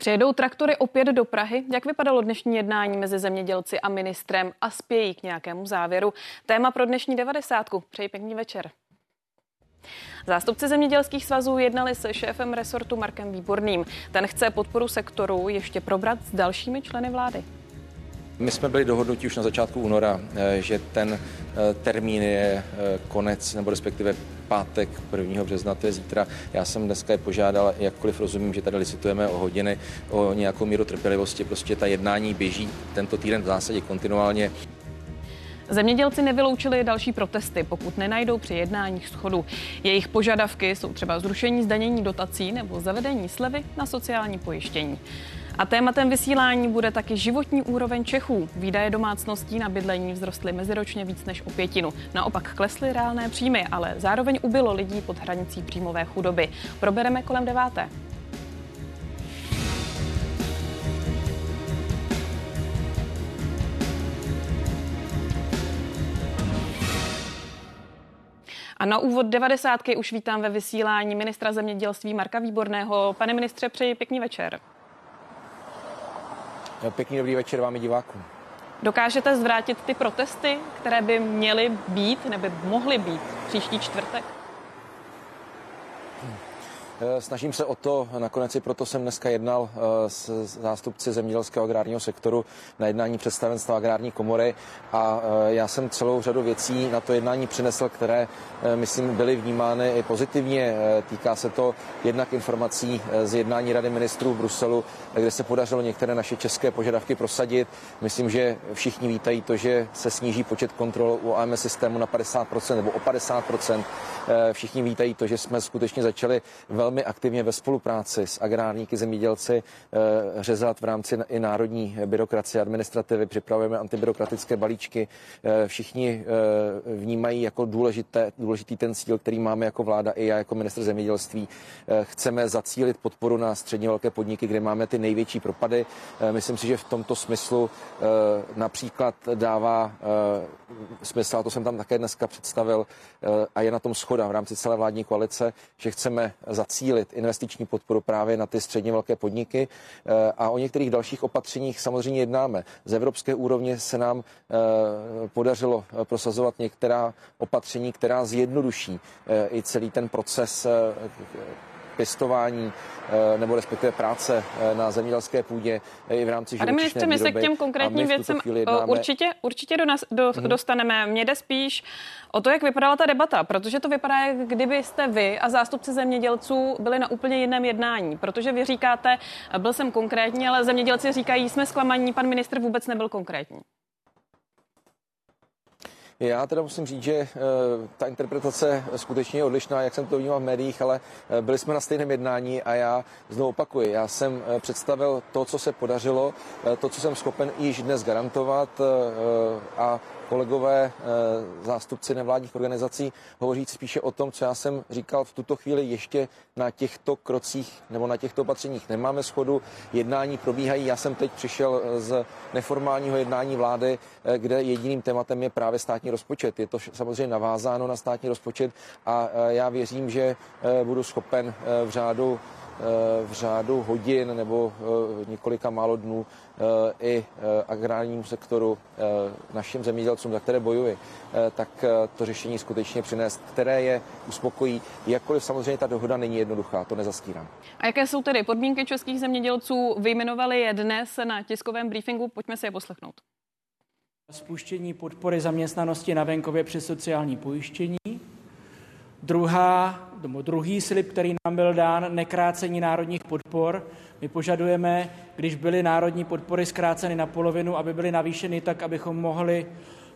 Přijedou traktory opět do Prahy? Jak vypadalo dnešní jednání mezi zemědělci a ministrem a spějí k nějakému závěru? Téma pro dnešní devadesátku. Přeji pěkný večer. Zástupci zemědělských svazů jednali se šéfem resortu Markem Výborným. Ten chce podporu sektoru ještě probrat s dalšími členy vlády. My jsme byli dohodnutí už na začátku února, eh, že ten eh, termín je eh, konec, nebo respektive pátek 1. března, to je zítra. Já jsem dneska je požádal, jakkoliv rozumím, že tady licitujeme o hodiny, o nějakou míru trpělivosti, prostě ta jednání běží tento týden v zásadě kontinuálně. Zemědělci nevyloučili další protesty, pokud nenajdou při jednáních schodu. Jejich požadavky jsou třeba zrušení zdanění dotací nebo zavedení slevy na sociální pojištění. A tématem vysílání bude taky životní úroveň Čechů. Výdaje domácností na bydlení vzrostly meziročně víc než o pětinu. Naopak klesly reálné příjmy, ale zároveň ubylo lidí pod hranicí příjmové chudoby. Probereme kolem deváté. A na úvod devadesátky už vítám ve vysílání ministra zemědělství Marka Výborného. Pane ministře, přeji pěkný večer. Pěkný dobrý večer vám i divákům. Dokážete zvrátit ty protesty, které by měly být nebo mohly být příští čtvrtek? Eh, snažím se o to, nakonec i proto jsem dneska jednal eh, s zástupci zemědělského agrárního sektoru na jednání představenstva agrární komory a eh, já jsem celou řadu věcí na to jednání přinesl, které, myslím, byly vnímány i pozitivně. Týká se to jednak informací z jednání Rady ministrů v Bruselu, kde se podařilo některé naše české požadavky prosadit. Myslím, že všichni vítají to, že se sníží počet kontrol u AMS systému na 50% nebo o 50%. Všichni vítají to, že jsme skutečně začali velmi aktivně ve spolupráci s agrárníky, zemědělci eh, řezat v rámci i národní byrokracie, administrativy, připravujeme antibyrokratické balíčky. Eh, všichni eh, vnímají jako důležité, důležitý ten cíl, který máme jako vláda i já jako minister zemědělství. Chceme zacílit podporu na středně velké podniky, kde máme ty největší propady. Myslím si, že v tomto smyslu například dává smysl, a to jsem tam také dneska představil, a je na tom schoda v rámci celé vládní koalice, že chceme zacílit investiční podporu právě na ty středně velké podniky eh, a o některých dalších opatřeních samozřejmě jednáme. Z evropské úrovně se nám eh, podařilo eh, prosazovat některá opatření, která zjednoduší i celý ten proces pěstování eh, nebo respektive práce eh, na zemědělské půdě eh, i v rámci Pane ministře, my se k těm konkrétním věcem určitě, určitě do nás, do, mm-hmm. dostaneme. Mně jde spíš o to, jak vypadala ta debata, protože to vypadá, jak kdybyste vy a zástupci zemědělců byli na úplně jiném jednání, protože vy říkáte, byl jsem konkrétní, ale zemědělci říkají, jsme zklamaní, pan ministr vůbec nebyl konkrétní. Já teda musím říct, že uh, ta interpretace skutečně je odlišná, jak jsem to vnímal v médiích, ale uh, byli jsme na stejném jednání a já znovu opakuji, já jsem uh, představil to, co se podařilo, to, co jsem schopen již dnes garantovat a kolegové, eh, zástupci nevládních organizací, hovoří spíše o tom, co já jsem říkal v tuto chvíli ještě na těchto krocích nebo na těchto opatřeních nemáme schodu. Jednání probíhají. Já jsem teď přišel eh, z neformálního jednání vlády, eh, kde jediným tématem je právě státní rozpočet. Je to samozřejmě navázáno na státní rozpočet a já věřím, že budu schopen v řádu v řádu hodin nebo několika málo dnů i agrárnímu sektoru, našim zemědělcům za které bojuji, eh, tak eh, to řešení skutečně přinést, které je uspokojí. Jakkoliv samozřejmě ta dohoda není jednoduchá, to nezastírám. A jaké jsou tedy podmínky českých zemědělců? Vyjmenovali je dnes na tiskovém briefingu, pojďme se je poslechnout. Spuštění podpory zaměstnanosti na venkově přes sociální pojištění. Druhá, nebo druhý slib, který nám byl dán, nekrácení národních podpor. My požadujeme, když byly národní podpory zkráceny na polovinu, aby byly navýšeny tak, abychom mohli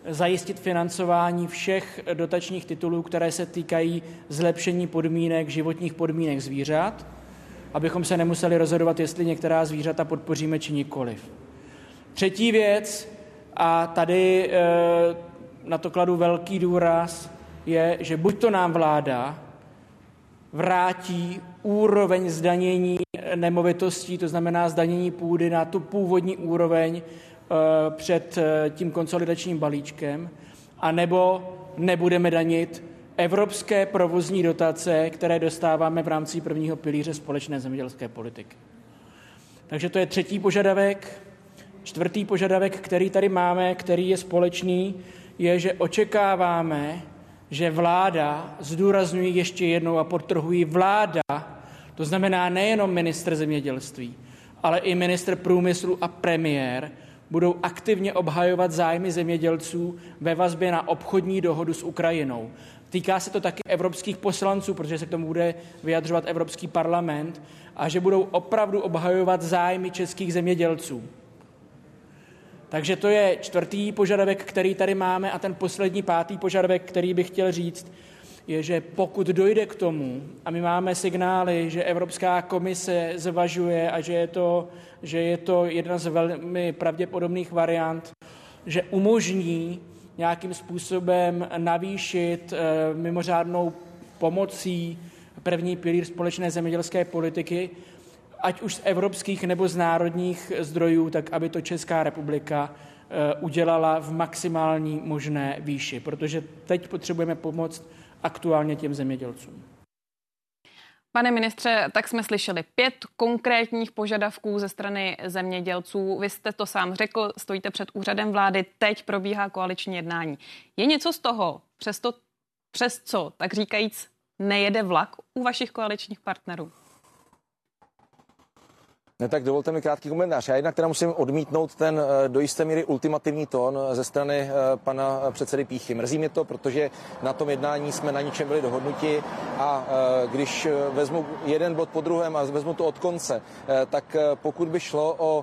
zajistit financování všech dotačních titulů, které se týkají zlepšení podmínek, životních podmínek zvířat, abychom se nemuseli rozhodovat, jestli některá zvířata podpoříme či nikoliv. Třetí věc, a tady e, na to kladu velký důraz, je, že buď to nám vláda vrátí úroveň zdanění nemovitostí, to znamená zdanění půdy na tu původní úroveň, Eh, před eh, tím konsolidačním balíčkem, anebo nebudeme danit evropské provozní dotace, které dostáváme v rámci prvního pilíře společné zemědělské politiky. Takže to je třetí požadavek. Čtvrtý požadavek, který tady máme, který je společný, je, že očekáváme, že vláda, zdůrazňuji ještě jednou a podtrhuji vláda, to znamená nejenom ministr zemědělství, ale i ministr průmyslu a premiér, budou aktivně obhajovat zájmy zemědělců ve vazbě na obchodní dohodu s Ukrajinou. Týká se to taky evropských poslanců, protože se k tomu bude vyjadřovat Evropský parlament, a že budou opravdu obhajovat zájmy českých zemědělců. Takže to je čtvrtý požadavek, který tady máme a ten poslední pátý požadavek, který bych chtěl říct, je, že pokud dojde k tomu, a my máme signály, že Evropská komise zvažuje a že je to, že je to jedna z velmi pravděpodobných variant, že umožní nějakým způsobem navýšit eh, mimořádnou pomocí první pilíř společné zemědělské politiky, ať už z evropských nebo z národních zdrojů, tak aby to Česká republika eh, udělala v maximální možné výši, protože teď potřebujeme pomoct aktuálně těm zemědělcům. Pane ministře, tak jsme slyšeli pět konkrétních požadavků ze strany zemědělců. Vy jste to sám řekl, stojíte před úřadem vlády, teď probíhá koaliční jednání. Je něco z toho, přesto, přes co, tak říkajíc, nejede vlak u vašich koaličních partnerů? Ne, tak dovolte mi krátký komentář. Já jednak teda musím odmítnout ten eh, do jisté míry ultimativní tón eh, ze strany eh, pana předsedy Píchy. Mrzí mě to, protože na tom jednání jsme na ničem byli dohodnuti a když vezmu jeden bod po druhém a vezmu to od konce, tak pokud by šlo o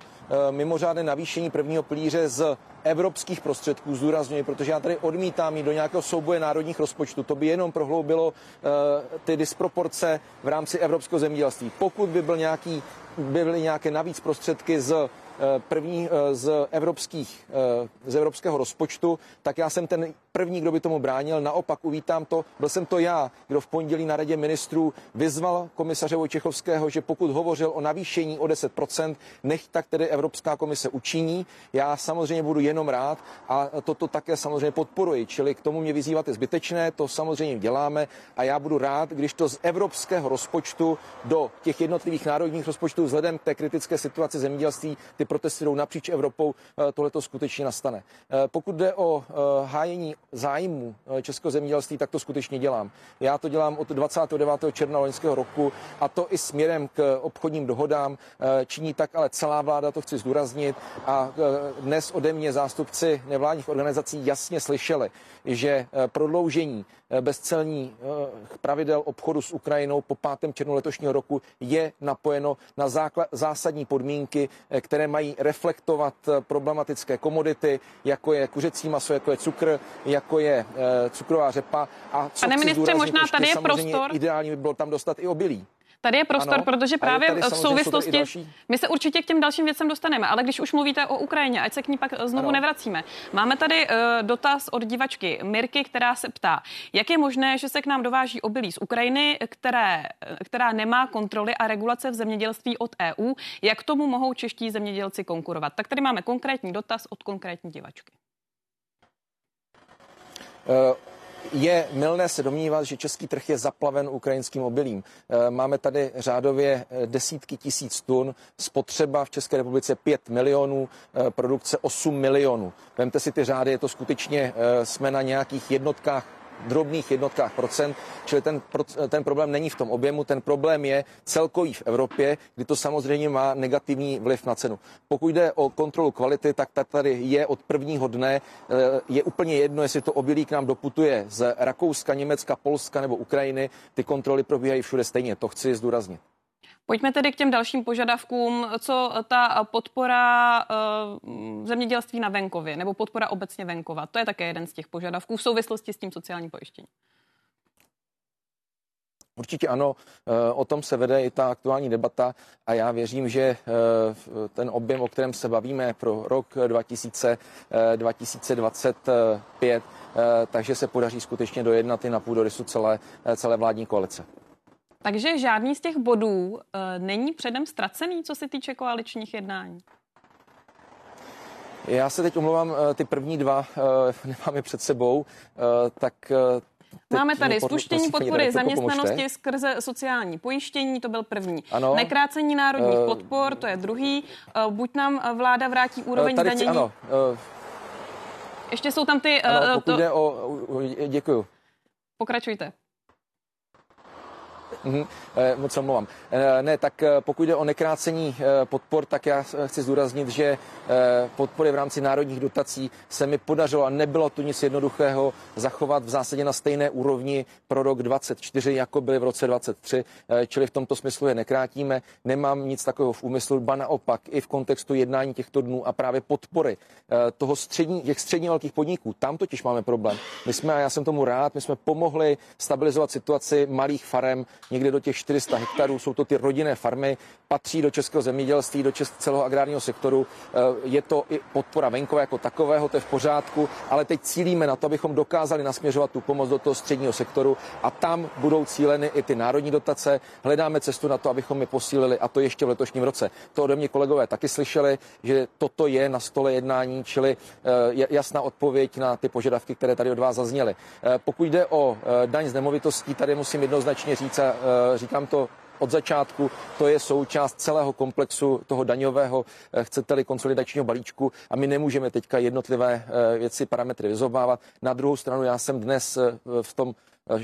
mimořádné navýšení prvního pilíře z evropských prostředků, zdůrazňuji, protože já tady odmítám jít do nějakého souboje národních rozpočtů. To by jenom prohloubilo uh, ty disproporce v rámci evropského zemědělství. Pokud by byl nějaký byly nějaké navíc prostředky z Eh, první eh, z, evropských, eh, z evropského rozpočtu, tak já jsem ten první, kdo by tomu bránil. Naopak uvítám to, byl jsem to já, kdo v pondělí na radě ministrů vyzval komisaře Vojčechovského, že pokud hovořil o navýšení o 10%, nech tak tedy Evropská komise učiní. Já samozřejmě budu jenom rád a toto také samozřejmě podporuji, čili k tomu mě vyzývat je zbytečné, to samozřejmě děláme a já budu rád, když to z evropského rozpočtu do těch jednotlivých národních rozpočtů vzhledem k té kritické situaci zemědělství ty protesty jdou napříč Evropou, eh, tohle to skutečně nastane. Eh, pokud jde o eh, hájení zájmu českého zemědělství, tak to skutečně dělám. Já to dělám od 29. června loňského roku a to i směrem k obchodním dohodám. Činí tak ale celá vláda, to chci zdůraznit. A dnes ode mě zástupci nevládních organizací jasně slyšeli, že prodloužení bezcelní pravidel obchodu s Ukrajinou po 5. červnu letošního roku je napojeno na zásadní podmínky, které mají reflektovat eh, problematické komodity, jako je kuřecí maso, jako je cukr, jako je cukrová řepa. A co Pane ministře, možná tady je prostor. Ideální by bylo tam dostat i obilí. Tady je prostor, ano, protože právě v souvislosti, my se určitě k těm dalším věcem dostaneme, ale když už mluvíte o Ukrajině, ať se k ní pak znovu ano. nevracíme. Máme tady uh, dotaz od divačky Mirky, která se ptá, jak je možné, že se k nám dováží obilí z Ukrajiny, které, která nemá kontroly a regulace v zemědělství od EU, jak tomu mohou čeští zemědělci konkurovat. Tak tady máme konkrétní dotaz od konkrétní divačky. Uh je milné se domnívat, že český trh je zaplaven ukrajinským obilím. Eh, máme tady řádově eh, desítky tisíc tun, spotřeba v České republice 5 milionů, eh, produkce 8 milionů. Vemte si ty řády, je to skutečně, jsme na nějakých jednotkách drobných jednotkách procent, čili ten, ten problém není v tom objemu, ten problém je celkový v Evropě, kdy to samozřejmě má negativní vliv na cenu. Pokud jde o kontrolu kvality, tak ta tady je od prvního dne. Eh, je úplně jedno, jestli to obilí k nám doputuje z Rakouska, Německa, Polska nebo Ukrajiny. Ty kontroly probíhají všude stejně, to chci zdůraznit. Pojďme tedy k těm dalším požadavkům, co ta podpora uh, zemědělství na venkově nebo podpora obecně venkova. To je také jeden z těch požadavků v souvislosti s tím sociálním pojištěním. Určitě ano, eh, o tom se vede i ta aktuální debata a já věřím, že eh, ten objem, o kterém se bavíme pro rok 2000, 2025, takže se podaří skutečně dojednat i na půdorysu celé, celé vládní koalice. Takže žádný z těch bodů uh, není předem ztracený, co se týče koaličních jednání? Já se teď omlouvám, ty první dva, nemám je před sebou, tak Máme tady spuštění podpory zaměstnanosti skrze sociální pojištění, to byl první. Ano. Nekrácení národních uh, podpor, to je druhý. Uh, buď nám vláda vrátí úroveň uh, zdanění. Ano. Uh, Ještě jsou tam ty... Uh, ano, pokud to... jde o... Děkuju. Pokračujte. Mm-hmm, moc se omlouvám. Eh, ne, tak eh, pokud jde o nekrácení podpor, tak já chci zdůraznit, že podpory v rámci národních dotací se mi podařilo a nebylo to nic jednoduchého zachovat v zásadě na stejné úrovni pro rok 24, jako byly v roce 23, čili v tomto smyslu je nekrátíme. Nemám nic takového v úmyslu, ba naopak i v kontextu jednání těchto dnů a právě podpory toho střední, těch středně velkých podniků. Tam totiž máme problém. My jsme, a já jsem tomu rád, my jsme pomohli stabilizovat situaci malých farem, někde do těch 400 hektarů. Jsou to ty rodinné farmy, patří do českého zemědělství, do českého celého agrárního sektoru. Eh, je to i podpora venkova jako takového, to je v pořádku, ale teď cílíme na to, abychom dokázali nasměřovat tu pomoc do toho středního sektoru a tam budou cíleny i ty národní dotace. Hledáme cestu na to, abychom je posílili a to ještě v letošním roce. To ode mě kolegové taky slyšeli, že toto je na stole jednání, čili eh, jasná odpověď na ty požadavky, které tady od vás zazněly. Eh, pokud jde o daň z nemovitostí, tady musím jednoznačně říct, a říkám to od začátku, to je součást celého komplexu toho daňového, eh, chcete-li konsolidačního balíčku a my nemůžeme teďka jednotlivé eh, věci, parametry vyzobávat. Na druhou stranu já jsem dnes v tom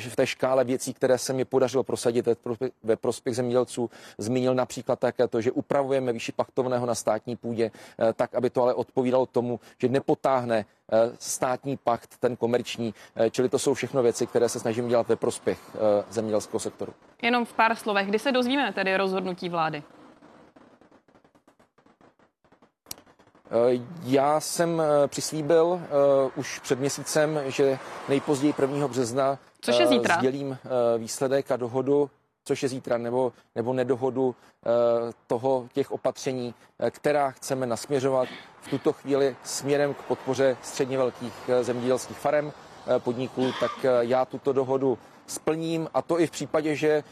v té škále věcí, které se mi podařilo prosadit ve prospěch zemědělců, zmínil například také to, že upravujeme výši pachtovného na státní půdě, tak, aby to ale odpovídalo tomu, že nepotáhne státní pakt, ten komerční, čili to jsou všechno věci, které se snažím dělat ve prospěch zemědělského sektoru. Jenom v pár slovech, kdy se dozvíme tedy rozhodnutí vlády? Eh, já jsem eh, přislíbil už před měsícem, že nejpozději 1. března což je zítra. sdělím uh, výsledek a dohodu, což je zítra, nebo, nebo nedohodu uh, toho těch opatření, která chceme nasměřovat v tuto chvíli směrem k podpoře středně velkých zemědělských farem podniků, tak já tuto dohodu splním a to i v případě, že eh,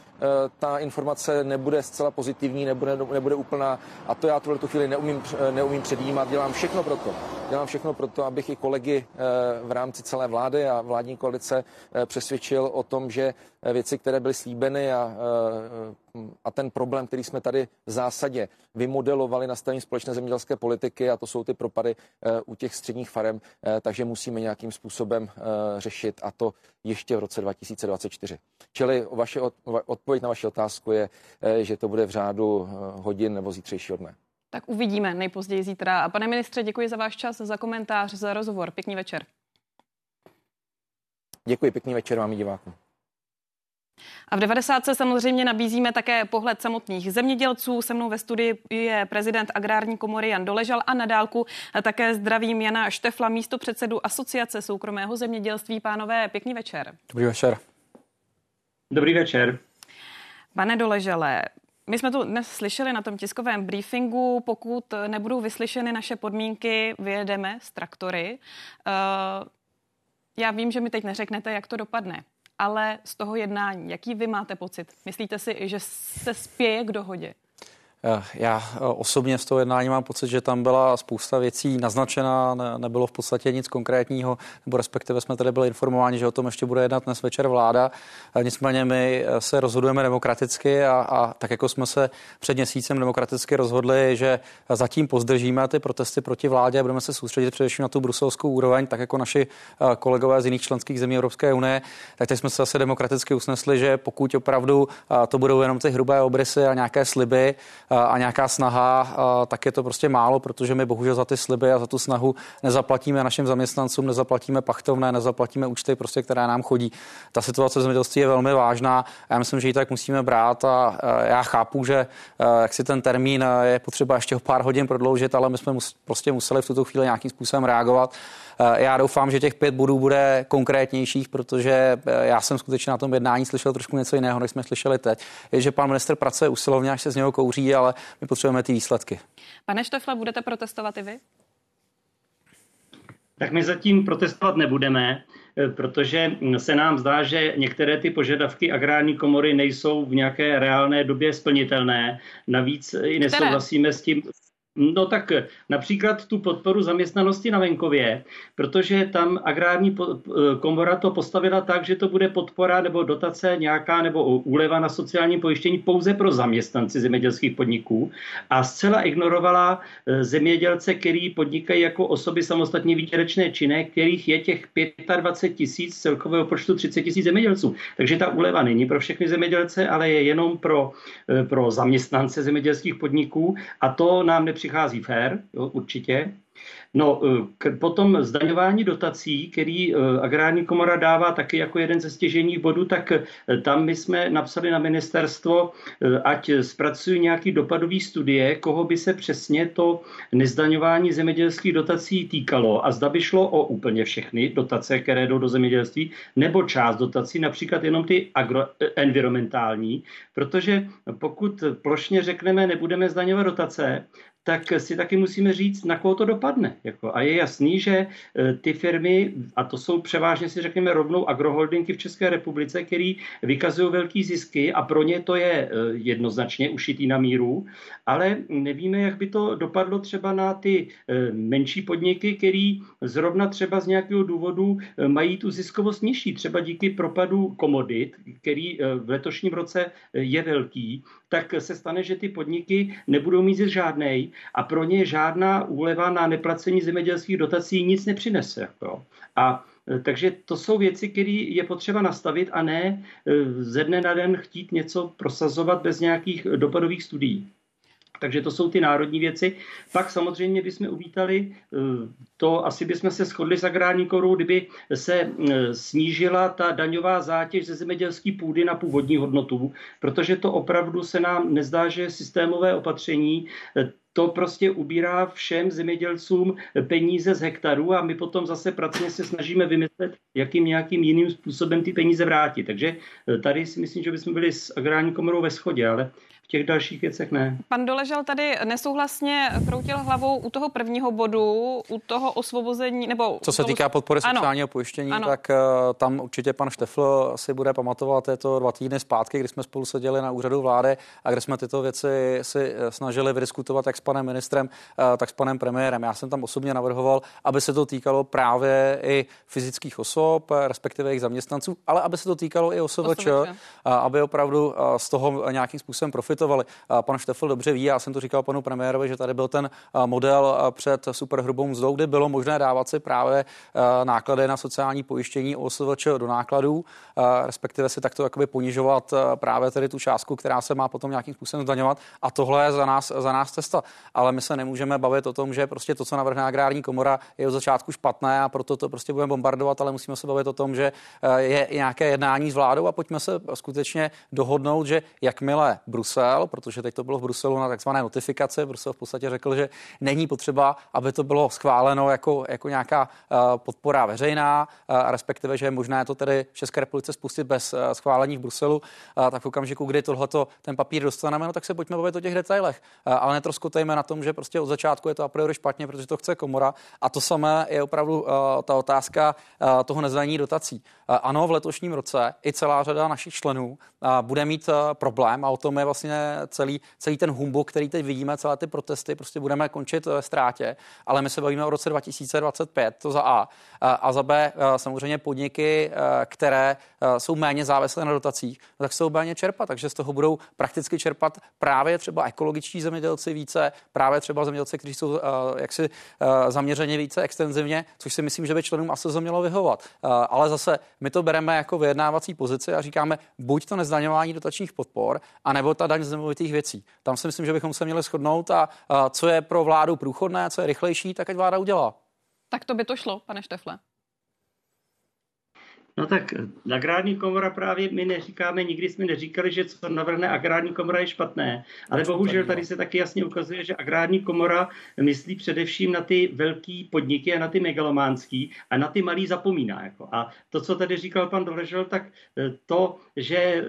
ta informace nebude zcela pozitivní, nebude, nebude úplná a to já tuhle tu chvíli neumím, eh, neumím předjímat. Dělám všechno pro to. Dělám všechno pro to, abych i kolegy eh, v rámci celé vlády a vládní koalice přesvědčil o tom, že věci, které byly slíbeny a, a ten problém, který jsme tady v zásadě vymodelovali nastavení společné zemědělské politiky a to jsou ty propady u těch středních farem, takže musíme nějakým způsobem řešit a to ještě v roce 2024. Čili vaše odpověď na vaši otázku je, eh, že to bude v řádu eh, hodin nebo zítřejšího dne. Tak uvidíme nejpozději zítra. A pane ministře, děkuji za váš čas, za komentář, za rozhovor. Pěkný večer. Děkuji, pěkný večer vám i divákům. A v 90. samozřejmě nabízíme také pohled samotných zemědělců. Se mnou ve studii je prezident agrární komory Jan Doležal a na dálku také zdravím Jana Štefla, místo předsedu Asociace soukromého zemědělství. Pánové, pěkný večer. Dobrý večer. Dobrý večer. Pane Doležale, my jsme tu dnes slyšeli na tom tiskovém briefingu, pokud nebudou vyslyšeny naše podmínky, vyjedeme z traktory. Uh, já vím, že mi teď neřeknete, jak to dopadne ale z toho jednání, jaký vy máte pocit? Myslíte si, že se spěje k dohodě? Eh, já eh, osobně z toho jednání mám pocit, že tam byla spousta věcí naznačená, ne, nebylo v podstatě nic konkrétního, nebo respektive jsme tady byli informováni, že o tom ještě bude jednat dnes večer vláda. Eh, nicméně my se rozhodujeme demokraticky a, a tak jako jsme se před měsícem demokraticky rozhodli, že zatím pozdržíme ty protesty proti vládě a budeme se soustředit především na tu bruselskou úroveň, tak jako naši kolegové z jiných členských zemí Evropské unie, tak teď jsme se zase demokraticky usnesli, že pokud opravdu to budou jenom ty hrubé obrysy a nějaké sliby, a nějaká snaha, tak je to prostě málo, protože my bohužel za ty sliby a za tu snahu nezaplatíme našim zaměstnancům, nezaplatíme pachtovné, nezaplatíme účty, prostě, které nám chodí. Ta situace v zemědělství je velmi vážná a já myslím, že ji tak musíme brát a já chápu, že jak si ten termín je potřeba ještě o pár hodin prodloužit, ale my jsme prostě museli v tuto chvíli nějakým způsobem reagovat. Já doufám, že těch pět bodů bude konkrétnějších, protože já jsem skutečně na tom jednání slyšel trošku něco jiného, než jsme slyšeli teď. Je, že pan minister pracuje usilovně, až se z něho kouří, ale my potřebujeme ty výsledky. Pane Štefle, budete protestovat i vy? Tak my zatím protestovat nebudeme, protože se nám zdá, že některé ty požadavky agrární komory nejsou v nějaké reálné době splnitelné. Navíc i nesouhlasíme s tím, No tak například tu podporu zaměstnanosti na venkově, protože tam agrární komora to postavila tak, že to bude podpora nebo dotace nějaká nebo úleva na sociální pojištění pouze pro zaměstnanci zemědělských podniků a zcela ignorovala e, zemědělce, který podnikají jako osoby samostatně výdělečné činné, kterých je těch 25 tisíc celkového počtu 30 tisíc zemědělců. Takže ta úleva není pro všechny zemědělce, ale je jenom pro, pro zaměstnance zemědělských podniků a to nám nepřijde přichází fér, jo, určitě. No, eh, k, potom zdaňování dotací, který eh, agrární komora dává taky jako jeden ze stěžení bodů, tak eh, tam my jsme napsali na ministerstvo, ať zpracují nějaký dopadový studie, koho by se přesně to nezdaňování zemědělských dotací týkalo a zda by šlo o úplně všechny dotace, které jdou do zemědělství, nebo část dotací, například jenom ty agroenvironmentální, protože pokud plošně řekneme, nebudeme zdaňovat dotace, tak si taky musíme říct, na koho to dopadne. Jako. A je jasný, že e, ty firmy, a to jsou převážně si řekněme rovnou agroholdingy v České republice, který vykazují velký zisky a pro ně to je e, jednoznačně ušitý na míru, ale nevíme, jak by to dopadlo třeba na ty e, menší podniky, který zrovna třeba z nějakého důvodu mají tu ziskovost nižší, třeba díky propadu komodit, který v letošním roce je velký, tak se stane, že ty podniky nebudou mít žádnej a pro ně žádná úleva na neplacení zemědělských dotací nic nepřinese. Jako. A e, takže to jsou věci, které je potřeba nastavit a ne e, ze dne na den chtít něco prosazovat bez nějakých dopadových studií. Takže to jsou ty národní věci. Pak samozřejmě bychom uvítali, eh, to asi bychom se shodli s agrární korou, kdyby se eh, snížila ta daňová zátěž ze zemědělské půdy na původní hodnotu, protože to opravdu se nám nezdá, že systémové opatření eh, to prostě ubírá všem zemědělcům peníze z hektarů a my potom zase pracně se snažíme vymyslet, jakým nějakým jiným způsobem ty peníze vrátit. Takže tady si myslím, že bychom byli s agrární komorou ve shodě, ale v těch dalších věcech ne. Pan Doležel tady nesouhlasně kroutil hlavou u toho prvního bodu, u toho osvobození, nebo... Co se týká podpory ano. sociálního pojištění, ano. tak uh, tam určitě pan Štefl si bude pamatovat, je to dva týdny zpátky, kdy jsme spolu seděli na úřadu vlády a kde jsme tyto věci si eh, snažili vydiskutovat jak s panem ministrem, uh, tak s panem premiérem. Já jsem tam osobně navrhoval, aby se to týkalo právě i fyzických osob, respektive jejich zaměstnanců, ale aby se to týkalo i OSVČ, aby opravdu z toho nějakým způsobem profitovali profitovali. Pan Štefel dobře ví, já jsem to říkal panu premiérovi, že tady byl ten model před superhrubou mzdou, kde bylo možné dávat si právě náklady na sociální pojištění OSVČ do nákladů, respektive si takto jakoby ponižovat právě tedy tu částku, která se má potom nějakým způsobem zdaňovat. A tohle je za nás, za nás cesta. Ale my se nemůžeme bavit o tom, že prostě to, co navrhne agrární komora, je od začátku špatné a proto to prostě budeme bombardovat, ale musíme se bavit o tom, že je nějaké jednání s vládou a pojďme se skutečně dohodnout, že jakmile Brusel Brusel, protože teď to bylo v Bruselu na takzvané notifikace. Brusel v podstatě řekl, že není potřeba, aby to bylo schváleno jako, jako nějaká uh, podpora veřejná, uh, respektive, že je možné to tedy v České republice spustit bez uh, schválení v Bruselu. Tak v okamžiku, kdy tohleto ten papír dostaneme, no, tak se pojďme bavit o těch detailech. Ale netroskotejme na tom, že prostě od začátku je to a priori špatně, protože to chce komora. A to samé je opravdu ta otázka toho nezdanění dotací. Uh, ano, v letošním roce i celá řada našich členů uh, bude mít uh, problém a o tom je vlastně celý, celý ten humbuk, který teď vidíme, celé ty protesty, prostě budeme končit ve ztrátě, ale my se bavíme o roce 2025, to za A. A za B samozřejmě podniky, které jsou méně závislé na dotacích, no tak se méně čerpat, takže z toho budou prakticky čerpat právě třeba ekologičtí zemědělci více, právě třeba zemědělci, kteří jsou jaksi zaměřeně více extenzivně, což si myslím, že by členům asi mělo vyhovat. Ale zase my to bereme jako vyjednávací pozici a říkáme, buď to nezdaňování dotačních podpor, anebo ta daň z nemovitých věcí. Tam si myslím, že bychom se měli shodnout a, a co je pro vládu průchodné, co je rychlejší, tak ať vláda udělá. Tak to by to šlo, pane Štefle. No tak agrární komora právě my neříkáme, nikdy jsme neříkali, že co navrhne agrární komora je špatné, ale bohužel tady se taky jasně ukazuje, že agrární komora myslí především na ty velký podniky a na ty megalománský a na ty malý zapomíná. Jako. A to, co tady říkal pan Doležel, tak eh, to, že eh,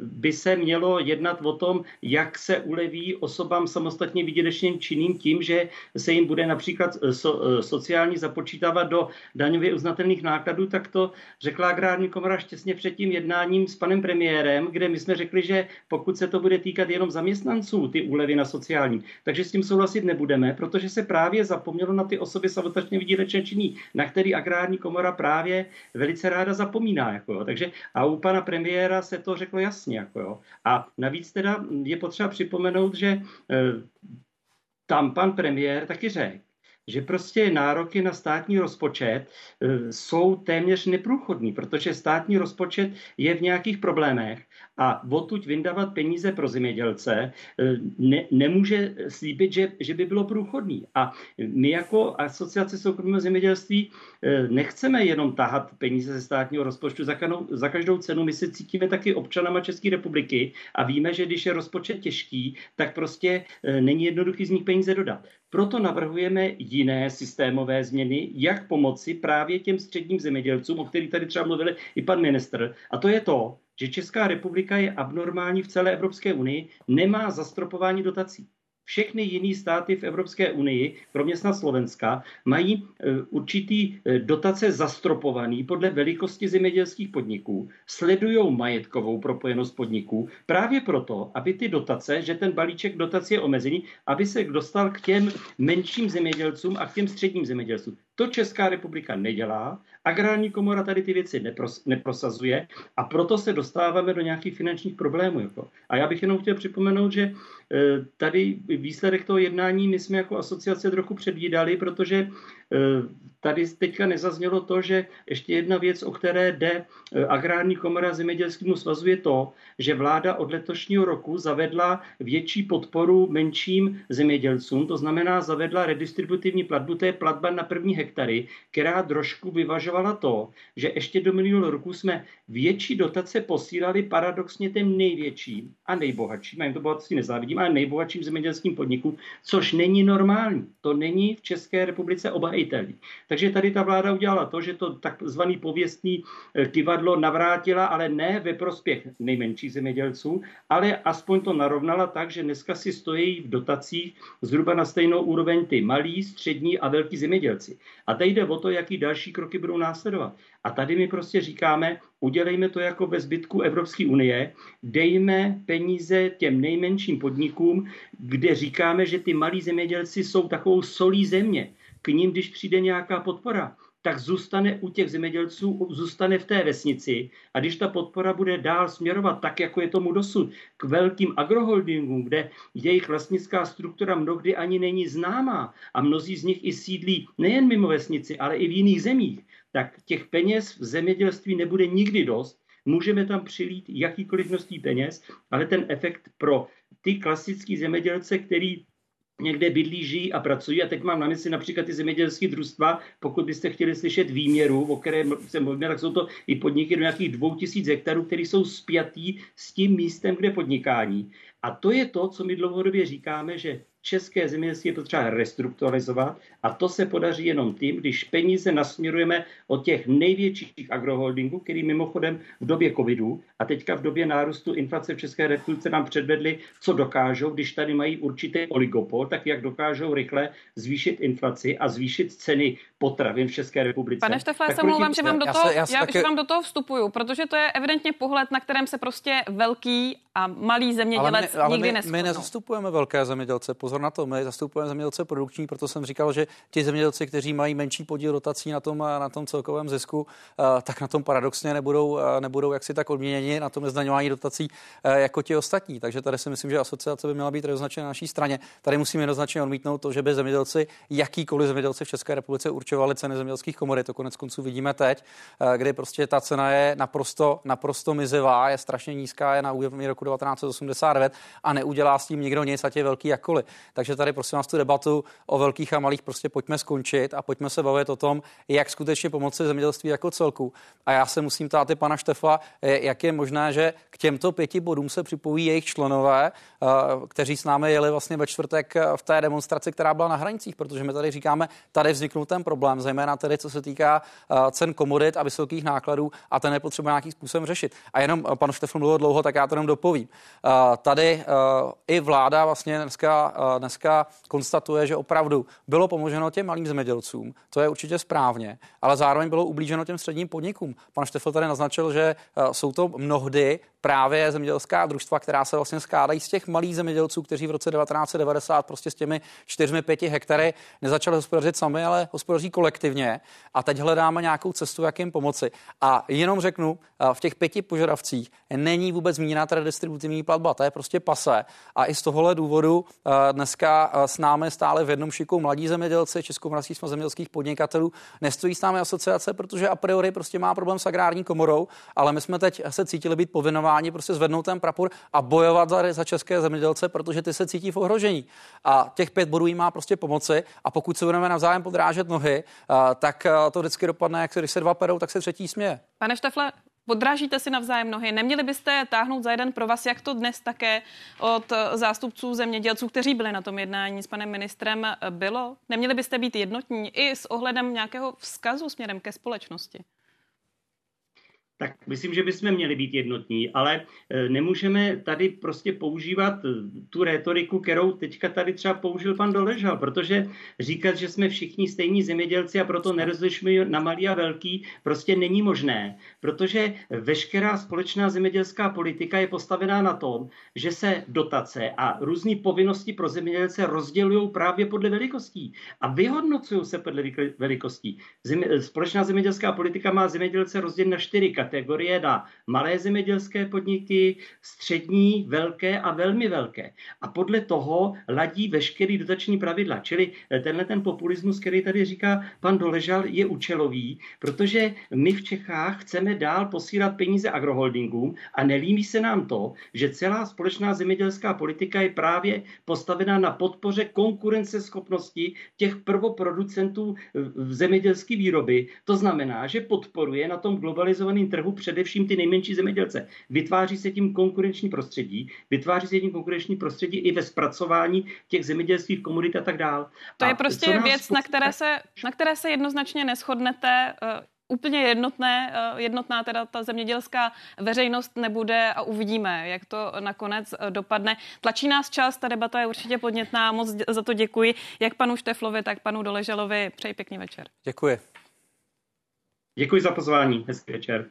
by se mělo jednat o tom, jak se uleví osobám samostatně výdělečným činným tím, že se jim bude například eh, so, sociální započítávat do daňově uznatelných nákladů, tak to řekla agrární komora štěstně před tím jednáním s panem premiérem, kde my jsme řekli, že pokud se to bude týkat jenom zaměstnanců, ty úlevy na sociální, takže s tím souhlasit nebudeme, protože se právě zapomnělo na ty osoby samostatně výdělečné činní, na který agrární komora právě velice ráda zapomíná. Jako jo. Takže a u pana premiéra se to řeklo jasně. Jako jo. A navíc teda je potřeba připomenout, že e, tam pan premiér taky řekl, že prostě nároky na státní rozpočet e, jsou téměř neprůchodný, protože státní rozpočet je v nějakých problémech a odtud vyndávat peníze pro zemědělce e, ne, nemůže slíbit, že, že by bylo průchodný. A my jako asociace soukromého zemědělství e, nechceme jenom tahat peníze ze státního rozpočtu za, kanou, za každou cenu. My se cítíme taky občanama České republiky a víme, že když je rozpočet těžký, tak prostě není jednoduchý z nich peníze dodat. Proto navrhujeme jiné systémové změny, jak pomoci právě těm středním zemědělcům, o kterých tady třeba mluvil i pan ministr. A to je to, že Česká republika je abnormální v celé Evropské unii, nemá zastropování dotací. Všechny jiné státy v Evropské unii, kromě snad Slovenska, mají e, určitý e, dotace zastropovaný podle velikosti zemědělských podniků, sledují majetkovou propojenost podniků právě proto, aby ty dotace, že ten balíček dotací je omezený, aby se dostal k těm menším zemědělcům a k těm středním zemědělcům. To Česká republika nedělá, agrární komora tady ty věci nepros, neprosazuje a proto se dostáváme do nějakých finančních problémů. Jako. A já bych jenom chtěl připomenout, že Eh, tady výsledek toho jednání my jsme jako asociace trochu předvídali, protože tady teďka nezaznělo to, že ještě jedna věc, o které jde eh, agrární komora zemědělskému svazu je to, že vláda od letošního roku zavedla větší podporu menším zemědělcům, to znamená zavedla redistributivní platbu, to je platba na první hektary, která trošku vyvažovala to, že ještě do minulého roku jsme větší dotace posílali paradoxně těm největším a nejbohatším, a jim to bohatství nezávidím, ale nejbohatším zemědělským podnikům, což není normální. To není v České republice obhajitelný. Takže tady ta vláda udělala to, že to takzvaný pověstný eh, kivadlo navrátila, ale ne ve prospěch nejmenších zemědělců, ale aspoň to narovnala tak, že dneska si stojí v dotacích zhruba na stejnou úroveň ty malí, střední a velký zemědělci. A teď jde o to, jaký další kroky budou následovat. A tady my prostě říkáme, udělejme to jako ve zbytku Evropské unie, dejme peníze těm nejmenším podnikům, kde říkáme, že ty malí zemědělci jsou takovou solí země. K ním, když přijde nějaká podpora, tak zůstane u těch zemědělců, zůstane v té vesnici. A když ta podpora bude dál směrovat, tak jako je tomu dosud, k velkým agroholdingům, kde jejich vlastnická struktura mnohdy ani není známá a mnozí z nich i sídlí nejen mimo vesnici, ale i v jiných zemích, tak těch peněz v zemědělství nebude nikdy dost. Můžeme tam přilít jakýkoliv množství peněz, ale ten efekt pro ty klasický zemědělce, který někde bydlí, žijí a pracují. A teď mám na mysli například ty zemědělské družstva. Pokud byste chtěli slyšet výměru, o které se mluvíme, tak jsou to i podniky do nějakých 2000 hektarů, které jsou spjatý s tím místem, kde podnikání. A to je to, co my dlouhodobě říkáme, že české zemědělství je potřeba restrukturalizovat a to se podaří jenom tím, když peníze nasměrujeme od těch největších agroholdingů, který mimochodem v době covidu a teďka v době nárůstu inflace v České republice nám předvedli, co dokážou, když tady mají určitý oligopol, tak jak dokážou rychle zvýšit inflaci a zvýšit ceny potravin v České republice. Pane Štefle, já se mluvám, že vám do toho, já, se, já, se já taky... že vám do toho vstupuju, protože to je evidentně pohled, na kterém se prostě velký a malý zemědělec ale my, ale nikdy my, my nezastupujeme velké zemědělce, pozor na to, my zastupujeme zemědělce produkční, proto jsem říkal, že ti zemědělci, kteří mají menší podíl dotací na tom, na tom celkovém zisku, eh, tak na tom paradoxně nebudou, eh, nebudou jaksi tak odměněni na tom zdaňování dotací eh, jako ti ostatní. Takže tady si myslím, že asociace by měla být jednoznačně na naší straně. Tady musíme jednoznačně odmítnout to, že by zemědělci, jakýkoliv zemědělci v České republice určovali ceny zemědělských komodit. To konec konců vidíme teď, kdy prostě ta cena je naprosto, naprosto mizivá, je strašně nízká, je na úrovni roku 1989 a neudělá s tím nikdo nic, ať je velký jakkoliv. Takže tady prosím vás tu debatu o velkých a malých prostě pojďme skončit a pojďme se bavit o tom, jak skutečně pomoci zemědělství jako celku. A já se musím ptát i pana Štefa, eh, jak je možné, že k těmto pěti bodům se připojí jejich členové, eh, kteří s námi jeli vlastně ve čtvrtek eh, v té demonstraci, která byla na hranicích, protože my tady říkáme, tady vzniknul ten problém, zejména tedy co se týká cen komodit a vysokých nákladů a ten je potřeba nějakým způsobem řešit. A jenom pan Štefan mluvil dlouho, tak já to jenom dopovím. Tady i vláda vlastně dneska, dneska konstatuje, že opravdu bylo pomoženo pomoženo těm malým zemědělcům, to je určitě správně, ale zároveň bylo ublíženo těm středním podnikům. Pan Štefel tady naznačil, že eh, jsou to mnohdy právě zemědělská družstva, která se vlastně skládají z těch malých zemědělců, kteří v roce 1990 prostě s těmi 4-5 hektary nezačali hospodařit sami, ale hospodaří kolektivně. A teď hledáme nějakou cestu, jak jim pomoci. A jenom řeknu, v těch pěti požadavcích není vůbec zmíněna ta redistributivní platba, to je prostě pase. A i z tohohle důvodu dneska s námi stále v jednom šiku mladí zemědělci, Českomoravský jsme zemědělských podnikatelů, nestojí s námi asociace, protože a priori prostě má problém s agrární komorou, ale my jsme teď se cítili být povinováni prostě zvednout ten prapor a bojovat za, za české zemědělce, protože ty se cítí v ohrožení. A těch pět bodů jim má prostě pomoci a pokud se budeme navzájem podrážet nohy, tak to vždycky dopadne, jak se, když se dva perou, tak se třetí směje. Pane Štefle, Podrážíte si navzájem nohy. Neměli byste táhnout za jeden pro vás, jak to dnes také od zástupců zemědělců, kteří byli na tom jednání s panem ministrem, bylo? Neměli byste být jednotní i s ohledem nějakého vzkazu směrem ke společnosti? Tak myslím, že bychom měli být jednotní, ale e, nemůžeme tady prostě používat e, tu rétoriku, kterou teďka tady třeba použil pan Doležal, protože říkat, že jsme všichni stejní zemědělci a proto nerozlišujeme na malý a velký, prostě není možné, protože veškerá společná zemědělská politika je postavená na tom, že se dotace a různé povinnosti pro zemědělce rozdělují právě podle velikostí a vyhodnocují se podle velikostí. Společná zemědělská politika má zemědělce rozdělit na čtyři kategorie na malé zemědělské podniky, střední, velké a velmi velké. A podle toho ladí veškerý dotační pravidla. Čili eh, tenhle ten populismus, který tady říká pan Doležal, je účelový, protože my v Čechách chceme dál posílat peníze agroholdingům a nelíbí se nám to, že celá společná zemědělská politika je právě postavená na podpoře konkurenceschopnosti těch prvoproducentů v zemědělské výroby. To znamená, že podporuje na tom globalizovaném trhu především ty nejmenší zemědělce. Vytváří se tím konkurenční prostředí, vytváří se tím konkurenční prostředí i ve zpracování těch zemědělských komodit a tak dále. To a je prostě věc, na které, se, na které se jednoznačně neschodnete. Uh úplně jednotné, eh, jednotná teda ta zemědělská veřejnost nebude a uvidíme, jak to nakonec eh, dopadne. Tlačí nás čas, ta debata je určitě podnětná, moc za to děkuji, jak panu Šteflovi, tak panu Doleželovi. Přeji pěkný večer. Děkuji. Děkuji za pozvání, hezký večer.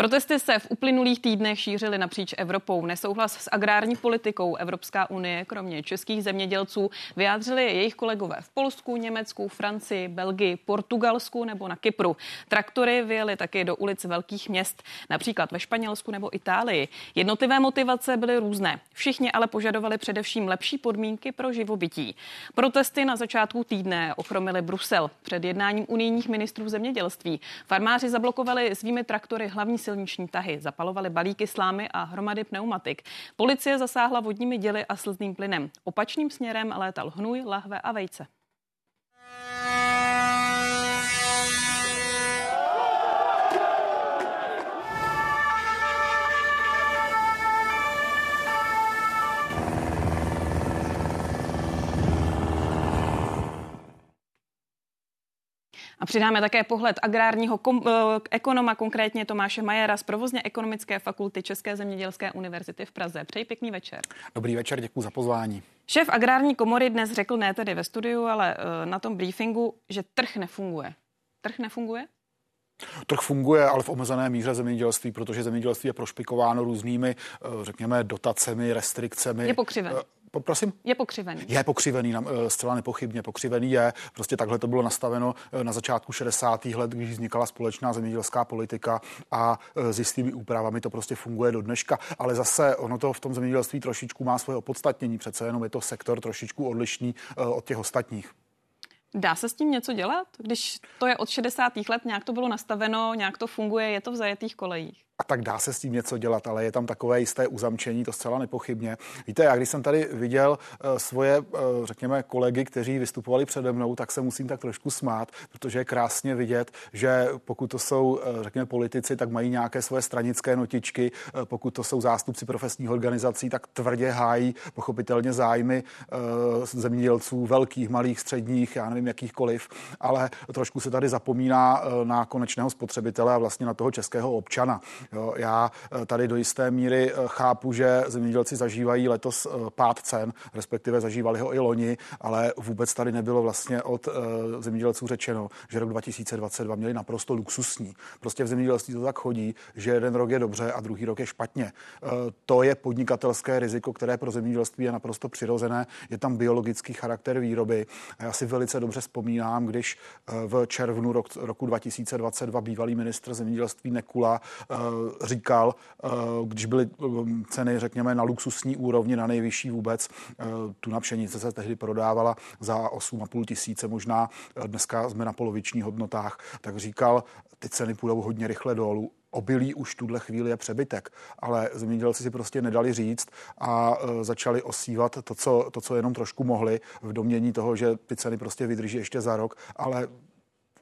Protesty se v uplynulých týdnech šířily napříč Evropou. Nesouhlas s agrární politikou Evropská unie, kromě českých zemědělců, vyjádřili jejich kolegové v Polsku, Německu, Francii, Belgii, Portugalsku nebo na Kypru. Traktory vyjeli také do ulic velkých měst, například ve Španělsku nebo Itálii. Jednotlivé motivace byly různé. Všichni ale požadovali především lepší podmínky pro živobytí. Protesty na začátku týdne ochromili Brusel. Před jednáním unijních ministrů zemědělství farmáři zablokovali svými traktory hlavní silniční tahy, zapalovali balíky slámy a hromady pneumatik. Policie zasáhla vodními děly a slzným plynem. Opačným směrem létal hnůj, lahve a vejce. A přidáme také pohled agrárního kom, eh, ekonoma, konkrétně Tomáše Majera z provozně ekonomické fakulty České zemědělské univerzity v Praze. Přeji pěkný večer. Dobrý večer, děkuji za pozvání. Šéf agrární komory dnes řekl, ne tedy ve studiu, ale eh, na tom briefingu, že trh nefunguje. Trh nefunguje? Trh funguje, ale v omezené míře zemědělství, protože zemědělství je prošpikováno různými, eh, řekněme, dotacemi, restrikcemi. Je pokřiven. Prosím? Je pokřivený. Je pokřivený, eh, zcela nepochybně pokřivený je. Prostě takhle to bylo nastaveno eh, na začátku 60. let, když vznikala společná zemědělská politika a eh, s jistými úpravami to prostě funguje do dneška. Ale zase ono to v tom zemědělství trošičku má svoje opodstatnění. Přece jenom je to sektor trošičku odlišný od těch ostatních. Dá se s tím něco dělat? Když to je od 60. let, nějak to bylo nastaveno, nějak to funguje, je to v zajetých kolejích? A tak dá se s tím něco dělat, ale je tam takové jisté uzamčení, to zcela nepochybně. Víte, já když jsem tady viděl uh, svoje, uh, řekněme, kolegy, kteří vystupovali přede mnou, tak se musím tak trošku smát, protože je krásně vidět, že pokud to jsou, uh, řekněme, politici, tak mají nějaké svoje stranické notičky, pokud to jsou zástupci profesních organizací, tak tvrdě hájí pochopitelně zájmy zemědělců velkých, malých, středních, já nevím, jakýchkoliv, ale trošku se tady zapomíná na konečného spotřebitele a vlastně na toho českého občana. Jo, já tady do jisté míry chápu, že zemědělci zažívají letos pád cen, respektive zažívali ho i loni, ale vůbec tady nebylo vlastně od zemědělců řečeno, že rok 2022 měli naprosto luxusní. Prostě v zemědělství to tak chodí, že jeden rok je dobře a druhý rok je špatně. To je podnikatelské riziko, které pro zemědělství je naprosto přirozené. Je tam biologický charakter výroby. A já si velice dobře vzpomínám, když eh, v červnu rok, roku 2022 bývalý ministr zemědělství Nekula eh, říkal, eh, když byly ceny, řekněme, na luxusní úrovni, na nejvyšší vůbec, tu na pšenice se tehdy prodávala za 8,5 tisíce, možná dneska jsme na polovičních hodnotách, tak říkal, ty ceny půjdou hodně rychle dolů. Obilí už tuhle chvíli je přebytek, ale zemědělci si prostě nedali říct a začali osívat to co, to, co jenom trošku mohli v domění toho, že ty ceny prostě vydrží ještě za rok, ale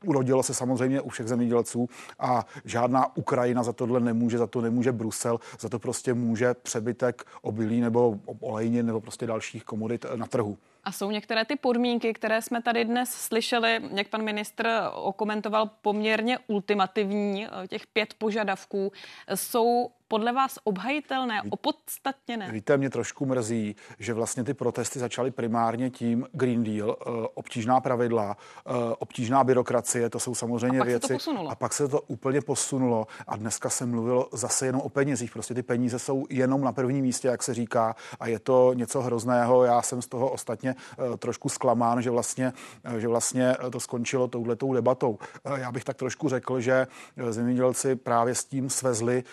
urodilo se samozřejmě u všech zemědělců a žádná Ukrajina za tohle nemůže, za to nemůže Brusel, za to prostě může přebytek obilí nebo olejnin nebo prostě dalších komodit na trhu. A jsou některé ty podmínky, které jsme tady dnes slyšeli, jak pan ministr okomentoval poměrně ultimativní, eh, těch pět požadavků, jsou podle vás obhajitelné, opodstatněné? Víte, mě trošku mrzí, že vlastně ty protesty začaly primárně tím Green Deal, eh, obtížná pravidla, eh, obtížná byrokracie, to jsou samozřejmě a pak věci. Se to a pak se to úplně posunulo a dneska se mluvilo zase jenom o penězích. Prostě ty peníze jsou jenom na prvním místě, jak se říká, a je to něco hrozného. Já jsem z toho ostatně eh, trošku zklamán, že vlastně, že vlastně to skončilo touhletou debatou. Já bych tak trošku řekl, že zemědělci právě s tím svezli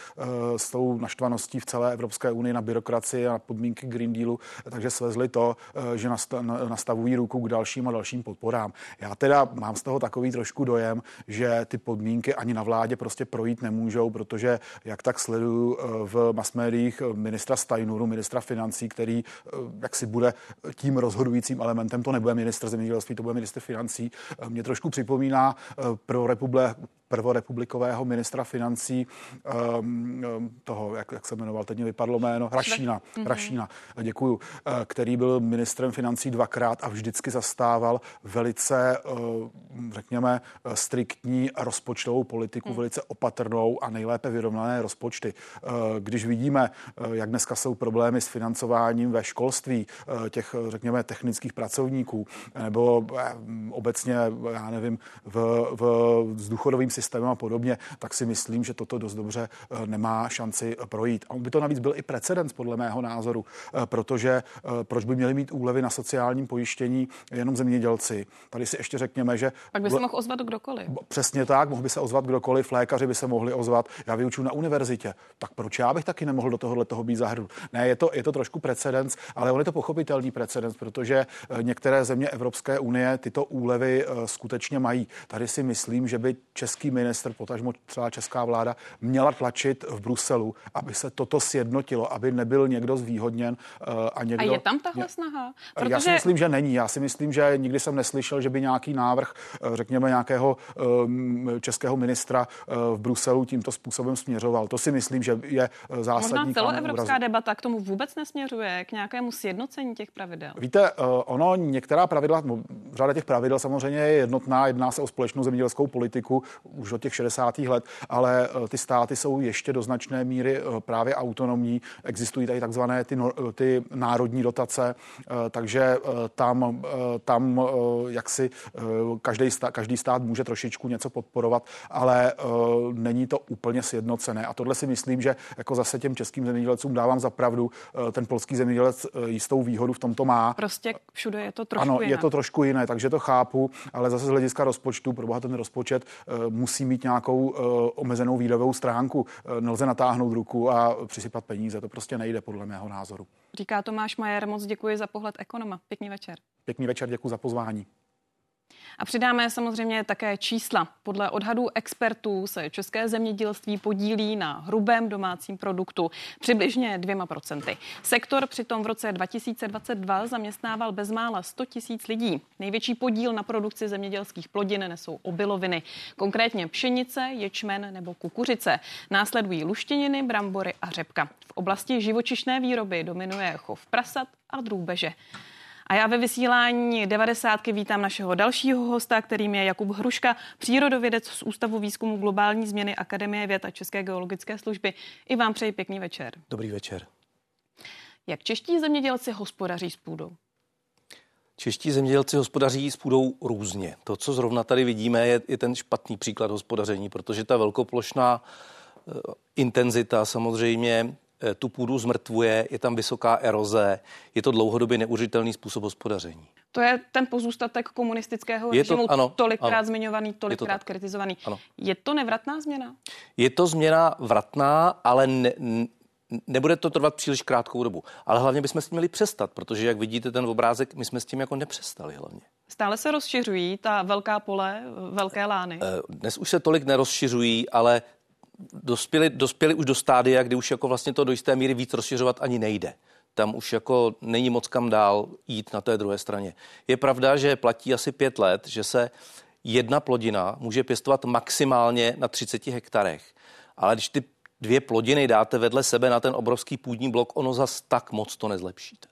s tou naštvaností v celé Evropské unii na byrokracii a podmínky Green Dealu, takže svezli to, eh, že nastavují ruku k dalším a dalším podporám. Já teda mám z toho takový trošku dojem, že ty podmínky ani na vládě prostě projít nemůžou, protože jak tak sleduju eh, v masmédiích eh, ministra Steinuru, ministra financí, který jak si bude tím rozhodujícím elementem, to nebude ministr zemědělství, to bude ministr financí, mě trošku připomíná pro republiku prvorepublikového ministra financí um, toho, jak, jak se jmenoval, teď mě vypadlo jméno, Rašína, mm-hmm. Rašína, děkuju, uh, který byl ministrem financí dvakrát a vždycky zastával velice, uh, řekněme, striktní rozpočtovou politiku, mm. velice opatrnou a nejlépe vyrovnané rozpočty. Když vidíme, jak dneska jsou problémy s financováním ve školství těch, řekněme, technických pracovníků, nebo obecně, já nevím, v, v, s důchodovým systémem, systémem a podobně, tak si myslím, že toto dost dobře eh, nemá šanci eh, projít. A by to navíc byl i precedens, podle mého názoru, eh, protože proč by měli mít úlevy na sociálním pojištění jenom zemědělci? Tady si ještě řekněme, že. Pak by se mohl ozvat kdokoliv. Přesně tak, mohl by se ozvat kdokoliv, lékaři by se mohli ozvat. Já vyučuji na univerzitě, tak proč já bych taky nemohl do tohohle toho být zahrnut? Ne, je to, je to trošku precedens, ale on je to pochopitelný precedens, protože některé země Evropské unie tyto úlevy skutečně mají. Tady si myslím, že by český minister, potažmo celá česká vláda, měla tlačit v Bruselu, aby se toto sjednotilo, aby nebyl někdo zvýhodněn uh, a někdo... A je tam tahle snaha? Protože... Já si myslím, že není. Já si myslím, že nikdy jsem neslyšel, že by nějaký návrh, uh, řekněme, nějakého um, českého ministra v Bruselu tímto způsobem směřoval. To si myslím, že je zásadní. Možná celoevropská debata k tomu vůbec nesměřuje, k nějakému sjednocení těch pravidel. Víte, ono některá pravidla, no, řada těch pravidel samozřejmě je jednotná, jedná se o společnou zemědělskou politiku, už od těch 60. let, ale eh, ty státy jsou ještě do značné míry eh, právě autonomní. Existují tady takzvané ty, ty národní dotace, eh, takže tam, tam jaksi každý stát, každý stát může trošičku něco podporovat, ale není to úplně sjednocené. A tohle si myslím, že jako zase těm českým zemědělcům dávám za pravdu, ten polský zemědělec jistou výhodu v tomto má. Prostě všude je to trošku Ano, jiné. je to trošku jiné, takže to chápu, ale zase z hlediska rozpočtu, pro ten rozpočet musí mít nějakou uh, omezenou výdavou stránku. Uh, nelze natáhnout ruku a přisypat peníze. To prostě nejde, podle mého názoru. Říká Tomáš Majer, moc děkuji za pohled ekonoma. Pěkný večer. Pěkný večer, děkuji za pozvání. A přidáme samozřejmě také čísla. Podle odhadů expertů se české zemědělství podílí na hrubém domácím produktu přibližně dvěma procenty. Sektor přitom v roce 2022 zaměstnával bezmála 100 tisíc lidí. Největší podíl na produkci zemědělských plodin nesou obiloviny, konkrétně pšenice, ječmen nebo kukuřice. Následují luštěniny, brambory a řepka. V oblasti živočišné výroby dominuje chov prasat a drůbeže. A já ve vysílání 90. vítám našeho dalšího hosta, kterým je Jakub Hruška, přírodovědec z Ústavu výzkumu globální změny Akademie věd a České geologické služby. I vám přeji pěkný večer. Dobrý večer. Jak čeští zemědělci hospodaří s půdou? Čeští zemědělci hospodaří s půdou různě. To, co zrovna tady vidíme, je, je ten špatný příklad hospodaření, protože ta velkoplošná uh, intenzita samozřejmě tu půdu zmrtvuje, je tam vysoká eroze, je to dlouhodobě neužitelný způsob hospodaření. To je ten pozůstatek komunistického je to, režimu, ano, tolikrát ano, zmiňovaný, tolikrát to kritizovaný. Ano. Je to nevratná změna? Je to změna vratná, ale ne, nebude to trvat příliš krátkou dobu. Ale hlavně bychom s tím měli přestat, protože jak vidíte ten obrázek, my jsme s tím jako nepřestali hlavně. Stále se rozšiřují ta velká pole, velké lány? Eh, dnes už se tolik nerozšiřují, ale dospěli, dospěli už do stádia, kdy už jako vlastně to do jisté míry víc rozšiřovat ani nejde. Tam už jako není moc kam dál jít na té druhé straně. Je pravda, že platí asi pět let, že se jedna plodina může pěstovat maximálně na 30 hektarech. Ale když ty dvě plodiny dáte vedle sebe na ten obrovský půdní blok, ono zas tak moc to nezlepšíte.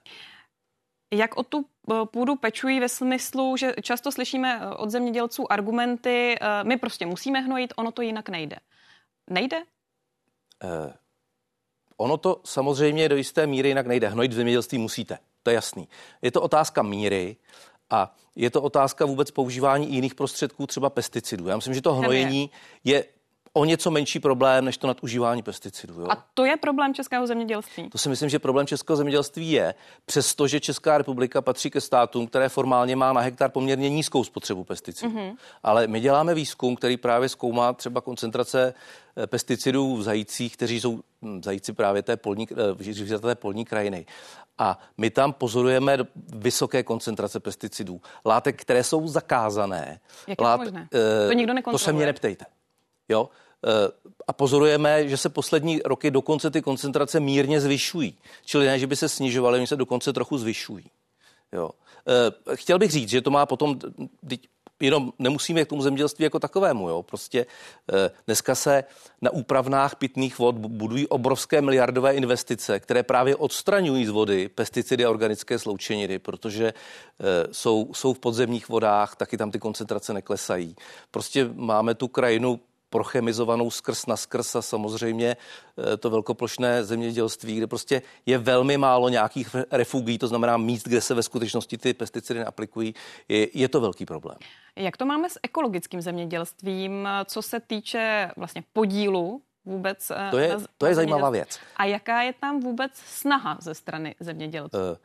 Jak o tu eh, půdu pečují ve smyslu, že často slyšíme eh, od zemědělců argumenty, eh, my prostě musíme hnojit, ono to jinak nejde. Nejde? Eh, ono to samozřejmě do jisté míry jinak nejde. Hnojit v zemědělství musíte, to je jasný. Je to otázka míry a je to otázka vůbec používání jiných prostředků, třeba pesticidů. Já myslím, že to hnojení je o něco menší problém než to nadužívání pesticidů. Jo? A to je problém českého zemědělství? To si myslím, že problém českého zemědělství je, přestože Česká republika patří ke státům, které formálně má na hektar poměrně nízkou spotřebu pesticidů. Mm-hmm. Ale my děláme výzkum, který právě zkoumá třeba koncentrace eh, pesticidů v zajících, kteří jsou hm, zajíci právě té polní, eh, té polní krajiny. A my tam pozorujeme vysoké koncentrace pesticidů. Látek, které jsou zakázané. Jak je to možné? To nikdo nekontroluje. To se mě neptejte. Jo? Eh, a pozorujeme, že se poslední roky dokonce ty koncentrace mírně zvyšují. Čili ne, že by se snižovaly, oni se dokonce trochu zvyšují. Jo. Eh, chtěl bych říct, že to má potom, jenom nemusíme k tomu zemědělství jako takovému. Jo. Prostě eh, dneska se na úpravnách pitných vod budují obrovské miliardové investice, které právě odstraňují z vody pesticidy a organické sloučeniny, protože jsou, jsou v podzemních vodách, taky tam ty koncentrace neklesají. Prostě máme tu krajinu prochemizovanou skrz na skrz a samozřejmě eh, to velkoplošné zemědělství, kde prostě je velmi málo nějakých refugí, to znamená míst, kde se ve skutečnosti ty pesticidy neaplikují, je, je to velký problém. Jak to máme s ekologickým zemědělstvím, co se týče vlastně podílu vůbec? To je, to je zajímavá věc. A jaká je tam vůbec snaha ze strany zemědělců? Uh,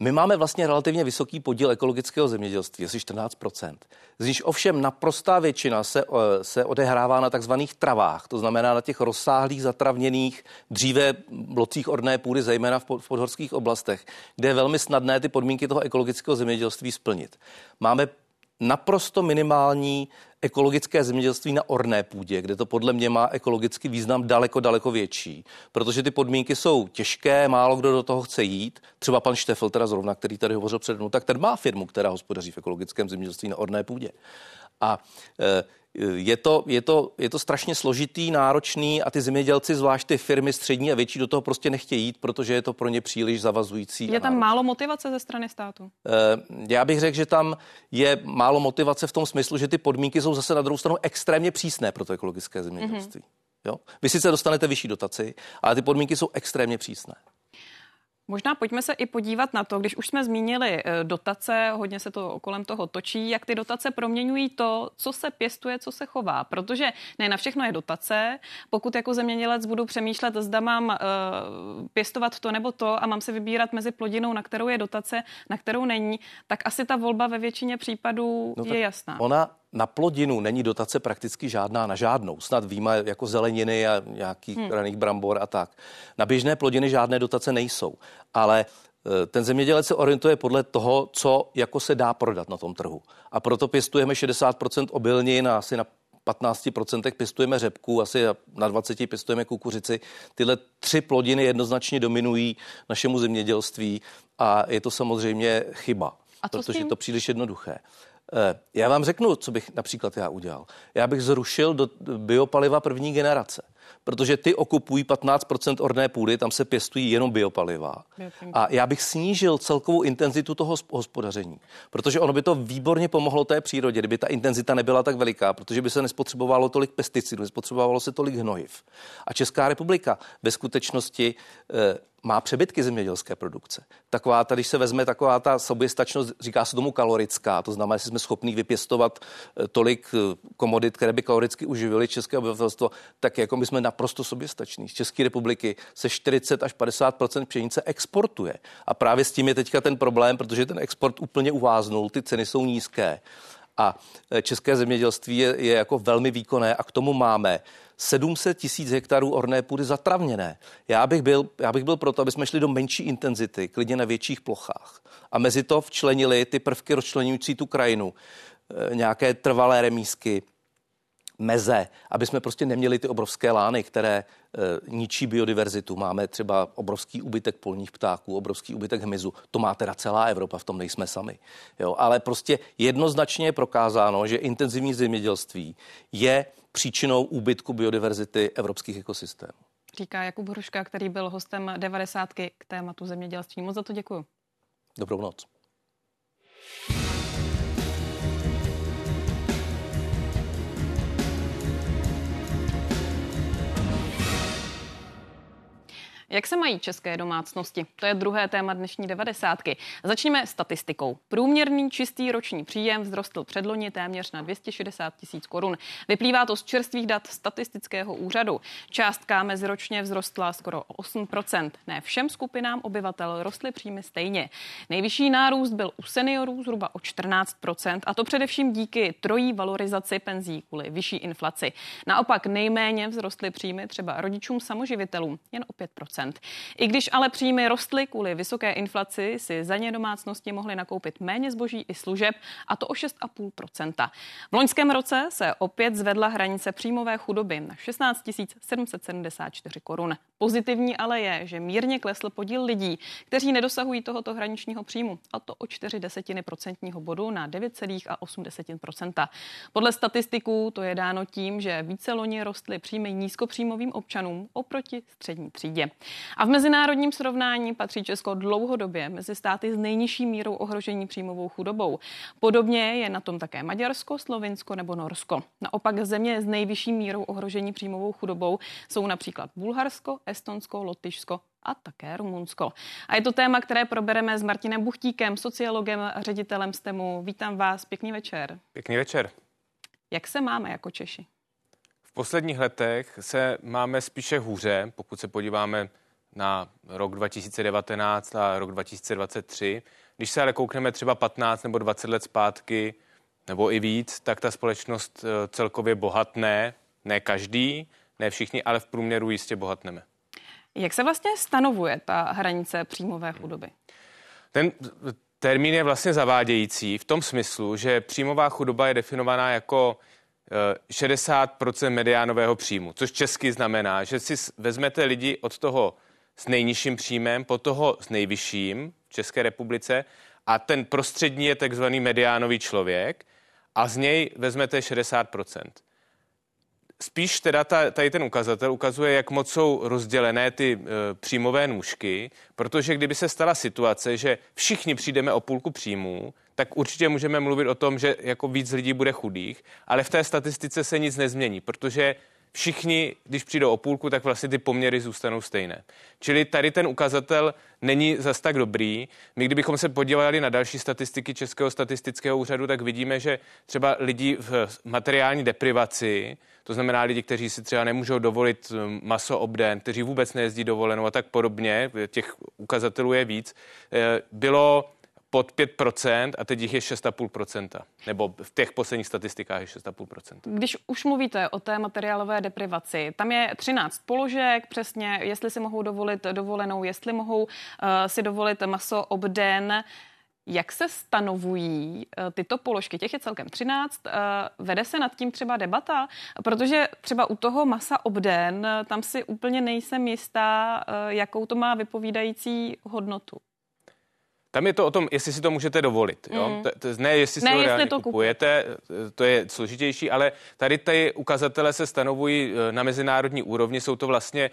my máme vlastně relativně vysoký podíl ekologického zemědělství, asi 14% z níž ovšem naprostá většina se, eh, se odehrává na takzvaných travách, to znamená na těch rozsáhlých zatravněných dříve blocích orné půdy, zejména v podhorských oblastech, kde je velmi snadné ty podmínky toho ekologického zemědělství splnit. Máme naprosto minimální ekologické zemědělství na orné půdě, kde to podle mě má ekologický význam daleko, daleko větší, protože ty podmínky jsou těžké, málo kdo do toho chce jít. Třeba pan Štefel, teda zrovna, který tady hovořil před mnou, tak ten má firmu, která hospodaří v ekologickém zemědělství na orné půdě. A e, je to, je, to, je to strašně složitý, náročný a ty zemědělci, zvlášť ty firmy střední a větší, do toho prostě nechtějí jít, protože je to pro ně příliš zavazující. Je tam málo motivace ze strany státu? Eh, já bych řekl, že tam je málo motivace v tom smyslu, že ty podmínky jsou zase na druhou stranu extrémně přísné pro to ekologické zemědělství. Mm-hmm. Jo? Vy sice dostanete vyšší dotaci, ale ty podmínky jsou extrémně přísné. Možná pojďme se i podívat na to, když už jsme zmínili eh, dotace, hodně se to kolem toho točí, jak ty dotace proměňují to, co se pěstuje, co se chová. Protože ne na všechno je dotace. Pokud jako zemědělec budu přemýšlet, zda mám uh, pěstovat to nebo to a mám se vybírat mezi plodinou, na kterou je dotace, na kterou není, tak asi ta volba ve většině případů no je jasná. Ona na plodinu není dotace prakticky žádná na žádnou. Snad výjima jako zeleniny a nějakých hmm. raných brambor a tak. Na běžné plodiny žádné dotace nejsou. Ale e, ten zemědělec se orientuje podle toho, co jako se dá prodat na tom trhu. A proto pěstujeme 60% obilnin a asi na 15% pěstujeme řepku, asi na 20% pěstujeme kukuřici. Tyhle tři plodiny jednoznačně dominují našemu zemědělství a je to samozřejmě chyba, protože je to příliš jednoduché. Eh, já vám řeknu, co bych například já udělal. Já bych zrušil do biopaliva první generace, protože ty okupují 15% orné půdy, tam se pěstují jenom biopaliva. A já bych snížil celkovou intenzitu toho hospodaření, protože ono by to výborně pomohlo té přírodě, kdyby ta intenzita nebyla tak veliká, protože by se nespotřebovalo tolik pesticidů, nespotřebovalo se tolik hnojiv. A Česká republika ve skutečnosti eh, má přebytky zemědělské produkce. Taková, tady se vezme taková ta soběstačnost, říká se tomu kalorická, to znamená, že jsme schopni vypěstovat eh, tolik eh, komodit, které by kaloricky uživily české obyvatelstvo, tak jako my jsme naprosto soběstační. Z České republiky se 40 až 50 pšenice exportuje. A právě s tím je teďka ten problém, protože ten export úplně uváznul, ty ceny jsou nízké. A eh, české zemědělství je, je jako velmi výkonné a k tomu máme 700 tisíc hektarů orné půdy zatravněné. Já bych, byl, já bych byl proto, aby jsme šli do menší intenzity, klidně na větších plochách. A mezi to včlenili ty prvky rozčlenující tu krajinu, e, nějaké trvalé remísky, meze, aby jsme prostě neměli ty obrovské lány, které e, ničí biodiverzitu. Máme třeba obrovský úbytek polních ptáků, obrovský úbytek hmyzu. To má teda celá Evropa, v tom nejsme sami. Jo, ale prostě jednoznačně je prokázáno, že intenzivní zemědělství je příčinou úbytku biodiverzity evropských ekosystémů. Říká Jakub Hruška, který byl hostem 90. k tématu zemědělství. Moc za to děkuji. Dobrou noc. Jak se mají české domácnosti? To je druhé téma dnešní devadesátky. Začněme statistikou. Průměrný čistý roční příjem vzrostl předloni téměř na 260 tisíc korun. Vyplývá to z čerstvých dat statistického úřadu. Částka meziročně vzrostla skoro o 8%. Ne všem skupinám obyvatel rostly příjmy stejně. Nejvyšší nárůst byl u seniorů zhruba o 14%, a to především díky trojí valorizaci penzí kvůli vyšší inflaci. Naopak nejméně vzrostly příjmy třeba rodičům samoživitelům jen o 5%. I když ale příjmy rostly kvůli vysoké inflaci, si za ně domácnosti mohly nakoupit méně zboží i služeb, a to o 6,5% V loňském roce se opět zvedla hranice příjmové chudoby na 16 774 korun. Pozitivní ale je, že mírně klesl podíl lidí, kteří nedosahují tohoto hraničního příjmu, a to o 4 desetiny procentního bodu na 9,8% Podle statistiků to je dáno tím, že více loni rostly příjmy nízkopříjmovým občanům oproti střední třídě. A v mezinárodním srovnání patří Česko dlouhodobě mezi státy s nejnižší mírou ohrožení příjmovou chudobou. Podobně je na tom také Maďarsko, Slovinsko nebo Norsko. Naopak země s nejvyšší mírou ohrožení příjmovou chudobou jsou například Bulharsko, Estonsko, Lotyšsko a také Rumunsko. A je to téma, které probereme s Martinem Buchtíkem, sociologem a ředitelem STEMu. Vítám vás, pěkný večer. Pěkný večer. Jak se máme jako Češi? Posledních letech se máme spíše hůře, pokud se podíváme na rok 2019 a rok 2023. Když se ale koukneme třeba 15 nebo 20 let zpátky, nebo i víc, tak ta společnost eh, celkově bohatné, ne každý, ne všichni, ale v průměru jistě bohatneme. Jak se vlastně stanovuje ta hranice příjmové chudoby? Ten termín je vlastně zavádějící v tom smyslu, že příjmová chudoba je definovaná jako 60% mediánového příjmu, což česky znamená, že si vezmete lidi od toho s nejnižším příjmem po toho s nejvyšším v České republice a ten prostřední je takzvaný mediánový člověk a z něj vezmete 60%. Spíš teda ta, tady ten ukazatel ukazuje, jak moc jsou rozdělené ty e, příjmové nůžky, protože kdyby se stala situace, že všichni přijdeme o půlku příjmů, tak určitě můžeme mluvit o tom, že jako víc lidí bude chudých, ale v té statistice se nic nezmění, protože všichni, když přijdou o půlku, tak vlastně ty poměry zůstanou stejné. Čili tady ten ukazatel není zas tak dobrý. My kdybychom se podívali na další statistiky Českého statistického úřadu, tak vidíme, že třeba lidi v materiální deprivaci, to znamená lidi, kteří si třeba nemůžou dovolit um, maso obden, kteří vůbec nejezdí dovolenou a tak podobně, těch ukazatelů je víc, eh, bylo pod 5% a teď jich je 6,5%. Nebo v těch posledních statistikách je 6,5%. Když už mluvíte o té materiálové deprivaci, tam je 13 položek, přesně, jestli si mohou dovolit dovolenou, jestli mohou uh, si dovolit maso obden. Jak se stanovují uh, tyto položky? Těch je celkem 13. Uh, eh, vede se nad tím třeba debata? Protože třeba u toho masa obden, tam si úplně nejsem jistá, jakou to má vypovídající hodnotu. Tam je to o tom, jestli si to můžete dovolit. Jo? Mm. To, to, ne, jestli ne, si to jestli to kupujete, to je složitější, ale tady ty ukazatele se stanovují eh, na mezinárodní úrovni. Jsou to vlastně,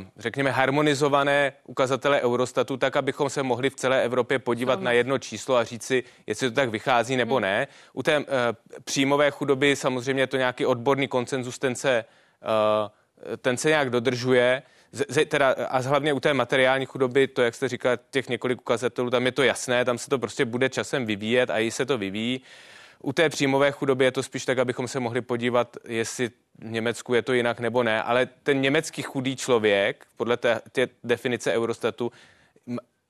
eh, řekněme, harmonizované ukazatele Eurostatu, tak, abychom se mohli v celé Evropě podívat Zrovna. na jedno číslo a říci, jestli to tak vychází nebo mm. ne. U té uh, příjmové chudoby samozřejmě je to nějaký odborný koncenzus, ten se, uh, ten se nějak dodržuje z, teda, a hlavně u té materiální chudoby, to, jak jste říkal, těch několik ukazatelů, tam je to jasné, tam se to prostě bude časem vyvíjet a i se to vyvíjí. U té příjmové chudoby je to spíš tak, abychom se mohli podívat, jestli v Německu je to jinak nebo ne, ale ten německý chudý člověk, podle té, té definice Eurostatu,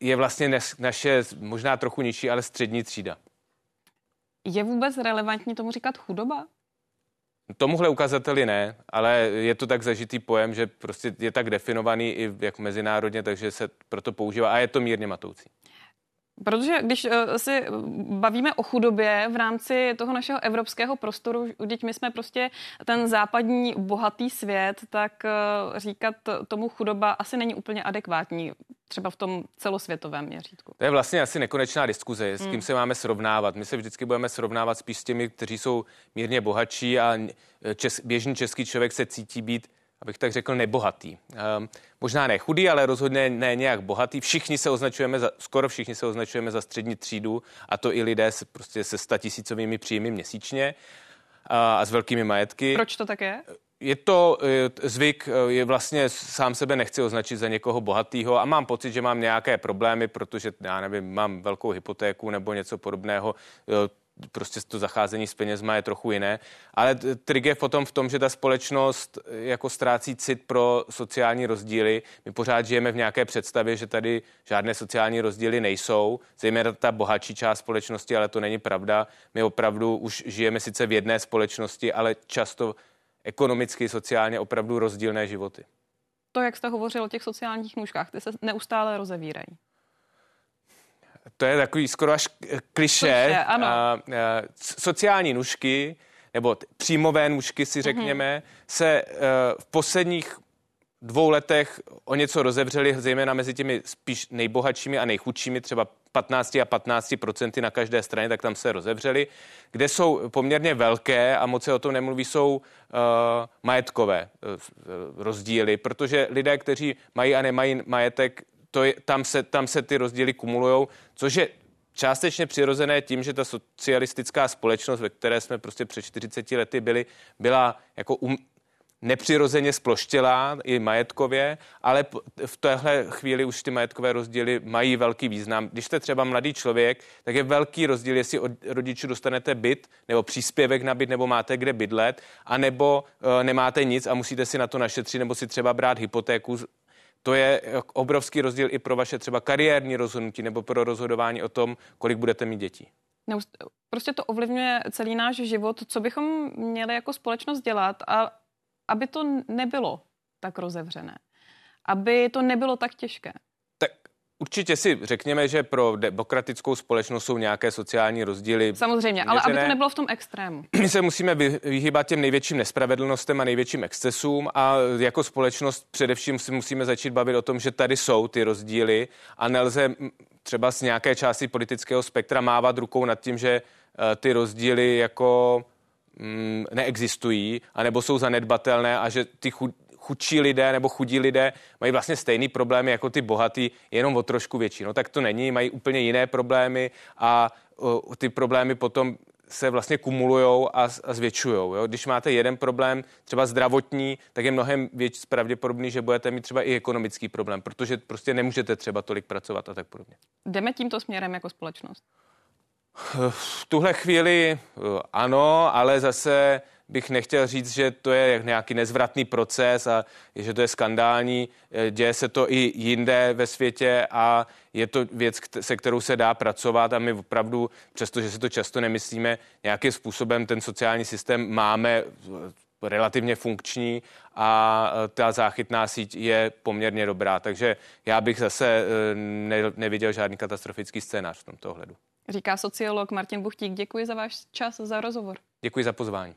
je vlastně naše možná trochu nižší, ale střední třída. Je vůbec relevantní tomu říkat chudoba? Tomuhle ukazateli ne, ale je to tak zažitý pojem, že prostě je tak definovaný i jak mezinárodně, takže se proto používá a je to mírně matoucí. Protože když uh, si bavíme o chudobě v rámci toho našeho evropského prostoru, když my jsme prostě ten západní bohatý svět, tak uh, říkat tomu chudoba asi není úplně adekvátní, třeba v tom celosvětovém měřítku. To je vlastně asi nekonečná diskuze, s kým hmm. se máme srovnávat. My se vždycky budeme srovnávat spíš s těmi, kteří jsou mírně bohatší a čes, běžný český člověk se cítí být abych tak řekl, nebohatý. Um, možná ne chudý, ale rozhodně ne nějak bohatý. Všichni se označujeme, za, skoro všichni se označujeme za střední třídu a to i lidé se, prostě se statisícovými příjmy měsíčně a, a s velkými majetky. Proč to tak je? Je to zvyk, je vlastně sám sebe nechci označit za někoho bohatého a mám pocit, že mám nějaké problémy, protože já nevím, mám velkou hypotéku nebo něco podobného prostě to zacházení s penězma je trochu jiné. Ale trik je potom v tom, že ta společnost eh, jako ztrácí cit pro sociální rozdíly. My pořád žijeme v nějaké představě, že tady žádné sociální rozdíly nejsou, zejména ta bohatší část společnosti, ale to není pravda. My opravdu už žijeme sice v jedné společnosti, ale často ekonomicky, sociálně opravdu rozdílné životy. To, jak jste hovořil o těch sociálních nůžkách, ty se neustále rozevírají to je takový skoro až kliše. A, a, sociální nůžky, nebo příjmové nůžky si mhm. řekněme, mm-hmm. se uh, v posledních dvou letech o něco rozevřeli, zejména mezi těmi spíš nejbohatšími a nejchudšími, třeba 15 a 15 procenty na každé straně, tak tam se rozevřeli. Kde jsou poměrně velké, a moc se o tom nemluví, jsou uh, majetkové uh, rozdíly, protože lidé, kteří mají a nemají majetek, to je, tam, se, tam se ty rozdíly kumulují, což je částečně přirozené tím, že ta socialistická společnost, ve které jsme prostě před 40 lety byli, byla jako um, nepřirozeně sploštělá i majetkově, ale v téhle chvíli už ty majetkové rozdíly mají velký význam. Když jste třeba mladý člověk, tak je velký rozdíl, jestli od rodičů dostanete byt nebo příspěvek na byt, nebo máte kde bydlet, anebo uh, nemáte nic a musíte si na to našetřit, nebo si třeba brát hypotéku to je obrovský rozdíl i pro vaše třeba kariérní rozhodnutí nebo pro rozhodování o tom, kolik budete mít dětí. Prostě to ovlivňuje celý náš život, co bychom měli jako společnost dělat, a aby to nebylo tak rozevřené, aby to nebylo tak těžké. Určitě si řekněme, že pro demokratickou společnost jsou nějaké sociální rozdíly. Samozřejmě, ale aby to nebylo v tom extrému. My se musíme vyhýbat těm největším nespravedlnostem a největším excesům a jako společnost především si musíme začít bavit o tom, že tady jsou ty rozdíly a nelze třeba z nějaké části politického spektra mávat rukou nad tím, že eh, ty rozdíly jako mm, neexistují, anebo jsou zanedbatelné a že ty chud, chudší lidé nebo chudí lidé mají vlastně stejný problémy jako ty bohatý, jenom o trošku větší. No tak to není, mají úplně jiné problémy a uh, ty problémy potom se vlastně kumulují a, a zvětšují. Když máte jeden problém, třeba zdravotní, tak je mnohem větší pravděpodobný, že budete mít třeba i ekonomický problém, protože prostě nemůžete třeba tolik pracovat a tak podobně. Jdeme tímto směrem jako společnost? V tuhle chvíli ano, ale zase bych nechtěl říct, že to je nějaký nezvratný proces a že to je skandální. Eh, děje se to i jinde ve světě a je to věc, se kterou se dá pracovat a my opravdu, přestože si to často nemyslíme, nějakým způsobem ten sociální systém máme eh, relativně funkční a eh, ta záchytná síť je poměrně dobrá. Takže já bych zase ne, neviděl žádný katastrofický scénář v tomto ohledu. Říká sociolog Martin Buchtík. Děkuji za váš čas, za rozhovor. Děkuji za pozvání.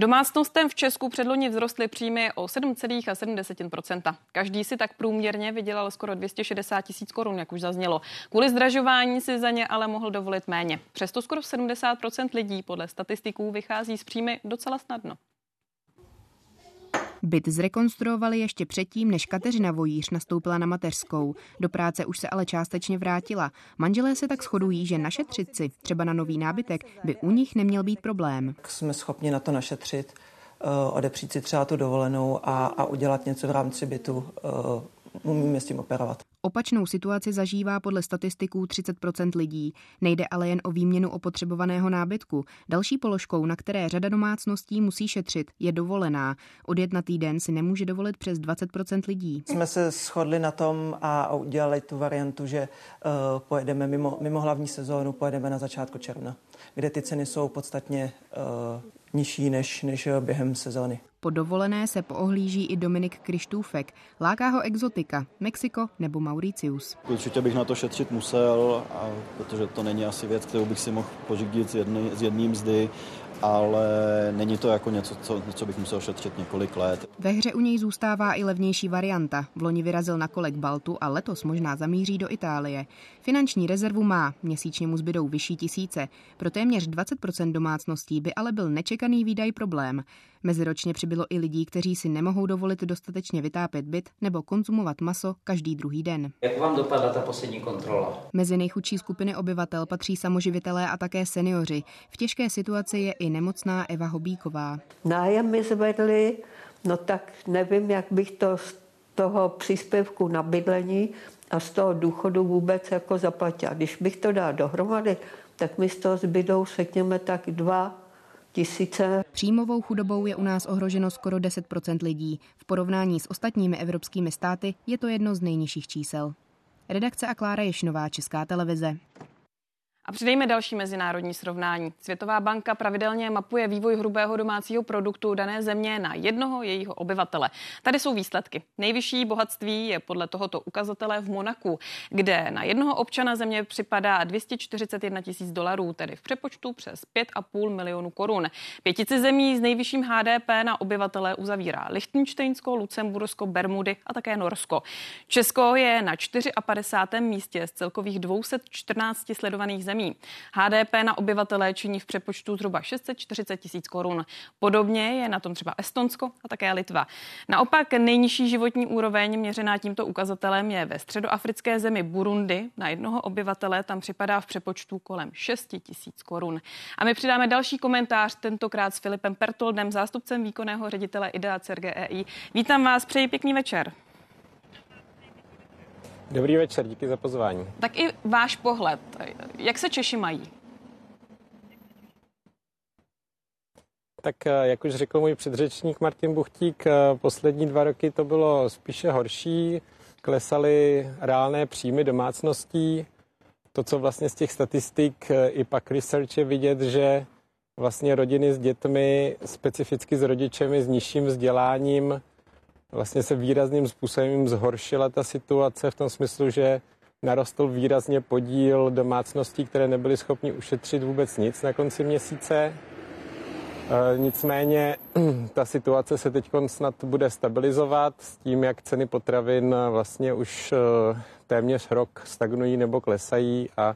Domácnostem v Česku předloni vzrostly příjmy o 7,7%. Každý si tak průměrně vydělal skoro 260 tisíc korun, jak už zaznělo. Kvůli zdražování si za ně ale mohl dovolit méně. Přesto skoro 70% lidí podle statistiků vychází z příjmy docela snadno. Byt zrekonstruovali ještě předtím, než Kateřina Vojíř nastoupila na mateřskou. Do práce už se ale částečně vrátila. Manželé se tak shodují, že našetřit si, třeba na nový nábytek, by u nich neměl být problém. Jsme schopni na to našetřit, eh, odepřít si třeba tu dovolenou a, a udělat něco v rámci bytu. Eh, umíme s tím operovat. Opačnou situaci zažívá podle statistiků 30% lidí. Nejde ale jen o výměnu opotřebovaného nábytku. Další položkou, na které řada domácností musí šetřit, je dovolená. Od na týden si nemůže dovolit přes 20% lidí. Jsme se shodli na tom a udělali tu variantu, že uh, pojedeme mimo, mimo hlavní sezónu, pojedeme na začátku června, kde ty ceny jsou podstatně uh, nižší než, než během sezóny. Po dovolené se poohlíží i Dominik Krištůfek. Láká ho exotika, Mexiko nebo Mauricius. Určitě bych na to šetřit musel, a protože to není asi věc, kterou bych si mohl pořídit z, jedny, z jedním mzdy ale není to jako něco, co, co bych musel šetřit několik let. Ve hře u něj zůstává i levnější varianta. V loni vyrazil na kolek Baltu a letos možná zamíří do Itálie. Finanční rezervu má, měsíčně mu zbydou vyšší tisíce. Pro téměř 20% domácností by ale byl nečekaný výdaj problém. Meziročně přibylo i lidí, kteří si nemohou dovolit dostatečně vytápět byt nebo konzumovat maso každý druhý den. Jak vám dopadla ta poslední kontrola? Mezi nejchudší skupiny obyvatel patří samoživitelé a také seniori. V těžké situaci je i nemocná Eva Hobíková. Nájem mi zvedli, no tak nevím, jak bych to z toho příspěvku na bydlení a z toho důchodu vůbec jako zaplatila. Když bych to dal dohromady, tak mi z toho zbydou, řekněme, tak dva tisíce. Příjmovou chudobou je u nás ohroženo skoro 10% lidí. V porovnání s ostatními evropskými státy je to jedno z nejnižších čísel. Redakce a Klára Ješnová, Česká televize. A přidejme další mezinárodní srovnání. Světová banka pravidelně mapuje vývoj hrubého domácího produktu dané země na jednoho jejího obyvatele. Tady jsou výsledky. Nejvyšší bohatství je podle tohoto ukazatele v Monaku, kde na jednoho občana země připadá 241 tisíc dolarů, tedy v přepočtu přes 5,5 milionů korun. Pětici zemí s nejvyšším HDP na obyvatele uzavírá Lichtensteinsko, Lucembursko, Bermudy a také Norsko. Česko je na 54. místě z celkových 214 sledovaných zemí zemí. HDP na obyvatele činí v přepočtu zhruba 640 tisíc korun. Podobně je na tom třeba Estonsko a také Litva. Naopak nejnižší životní úroveň měřená tímto ukazatelem je ve středoafrické zemi Burundi. Na jednoho obyvatele tam připadá v přepočtu kolem 6 tisíc korun. A my přidáme další komentář, tentokrát s Filipem Pertoldem, zástupcem výkonného ředitele IDEA CRGEI. Vítám vás, přeji pěkný večer. Dobrý večer, díky za pozvání. Tak i váš pohled, jak se Češi mají? Tak eh, jak už řekl můj předřečník Martin Buchtík, eh, poslední dva roky to bylo spíše horší, klesaly reálné příjmy domácností. To, co vlastně z těch statistik eh, i pak research je vidět, že vlastně rodiny s dětmi, specificky s rodičemi s nižším vzděláním, vlastně se výrazným způsobem zhoršila ta situace v tom smyslu, že narostl výrazně podíl domácností, které nebyly schopni ušetřit vůbec nic na konci měsíce. E, nicméně ta situace se teď snad bude stabilizovat s tím, jak ceny potravin vlastně už e, téměř rok stagnují nebo klesají a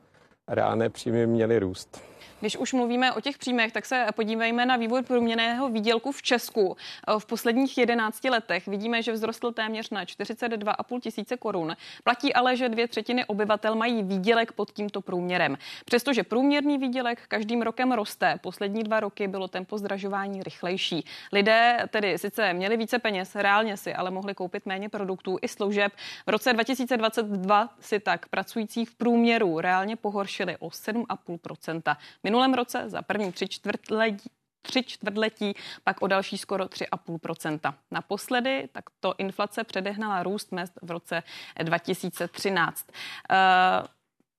reálné příjmy měly růst. Když už mluvíme o těch příjmech, tak se podívejme na vývoj průměrného výdělku v Česku. V posledních 11 letech vidíme, že vzrostl téměř na 42,5 tisíce korun. Platí ale, že dvě třetiny obyvatel mají výdělek pod tímto průměrem. Přestože průměrný výdělek každým rokem roste, poslední dva roky bylo tempo zdražování rychlejší. Lidé tedy sice měli více peněz, reálně si ale mohli koupit méně produktů i služeb. V roce 2022 si tak pracující v průměru reálně pohoršili o 7,5 minulém roce za první tři čtvrtletí tři čtvrtletí, pak o další skoro 3,5% Naposledy takto inflace předehnala růst mest v roce 2013. Uh, eh,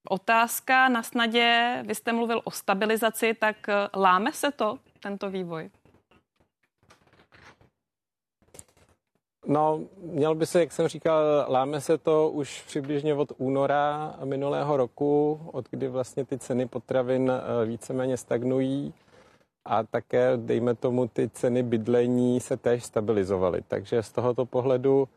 Otázka na snadě, vy jste mluvil o stabilizaci, tak eh, láme se to, tento vývoj? No, měl by se, jak jsem říkal, láme se to už přibližně od února minulého roku, od kdy vlastně ty ceny potravin eh, víceméně stagnují. a také, dejme tomu, ty ceny bydlení se též stabilizovaly. Takže z tohoto pohledu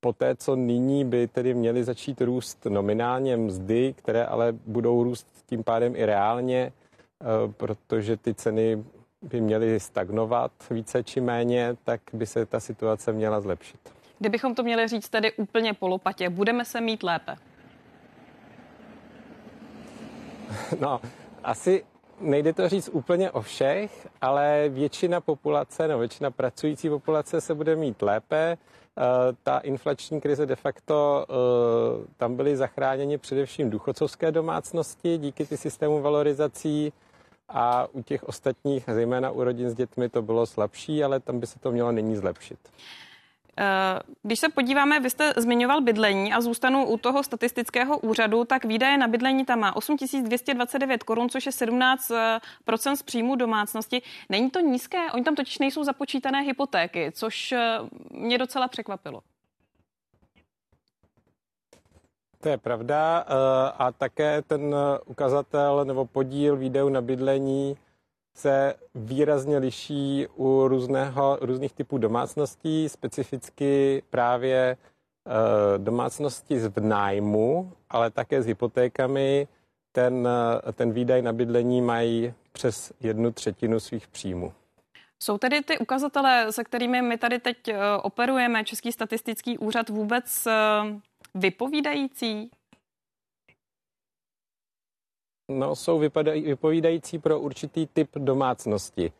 po té, co nyní by tedy měly začít růst nominálně mzdy, které ale budou růst tím pádem i reálně, eh, protože ty ceny by měly stagnovat více či méně, tak by se ta situace měla zlepšit. Kdybychom to měli říct tedy úplně polopatě, budeme se mít lépe? No, asi nejde to říct úplně o všech, ale většina populace, no většina pracující populace se bude mít lépe. Eh, ta inflační krize de facto, eh, tam byly zachráněni především důchodcovské domácnosti díky ty systému valorizací a u těch ostatních, zejména u rodin s dětmi, to bylo slabší, ale tam by se to mělo nyní zlepšit. Eh, když se podíváme, vy jste zmiňoval bydlení a zůstanu u toho statistického úřadu, tak výdaje na bydlení tam má 8229 korun, což je 17% z příjmu domácnosti. Není to nízké? Oni tam totiž nejsou započítané hypotéky, což eh, mě docela překvapilo. To je pravda eh, a také ten ukazatel nebo podíl výdajů na bydlení se výrazně liší u různého, různých typů domácností, specificky právě e, domácnosti v nájmu, ale také s hypotékami. Ten, ten výdaj na bydlení mají přes jednu třetinu svých příjmů. Jsou tedy ty ukazatele, se kterými my tady teď operujeme, Český statistický úřad, vůbec vypovídající? No, jsou vypovídající pro určitý typ domácnosti.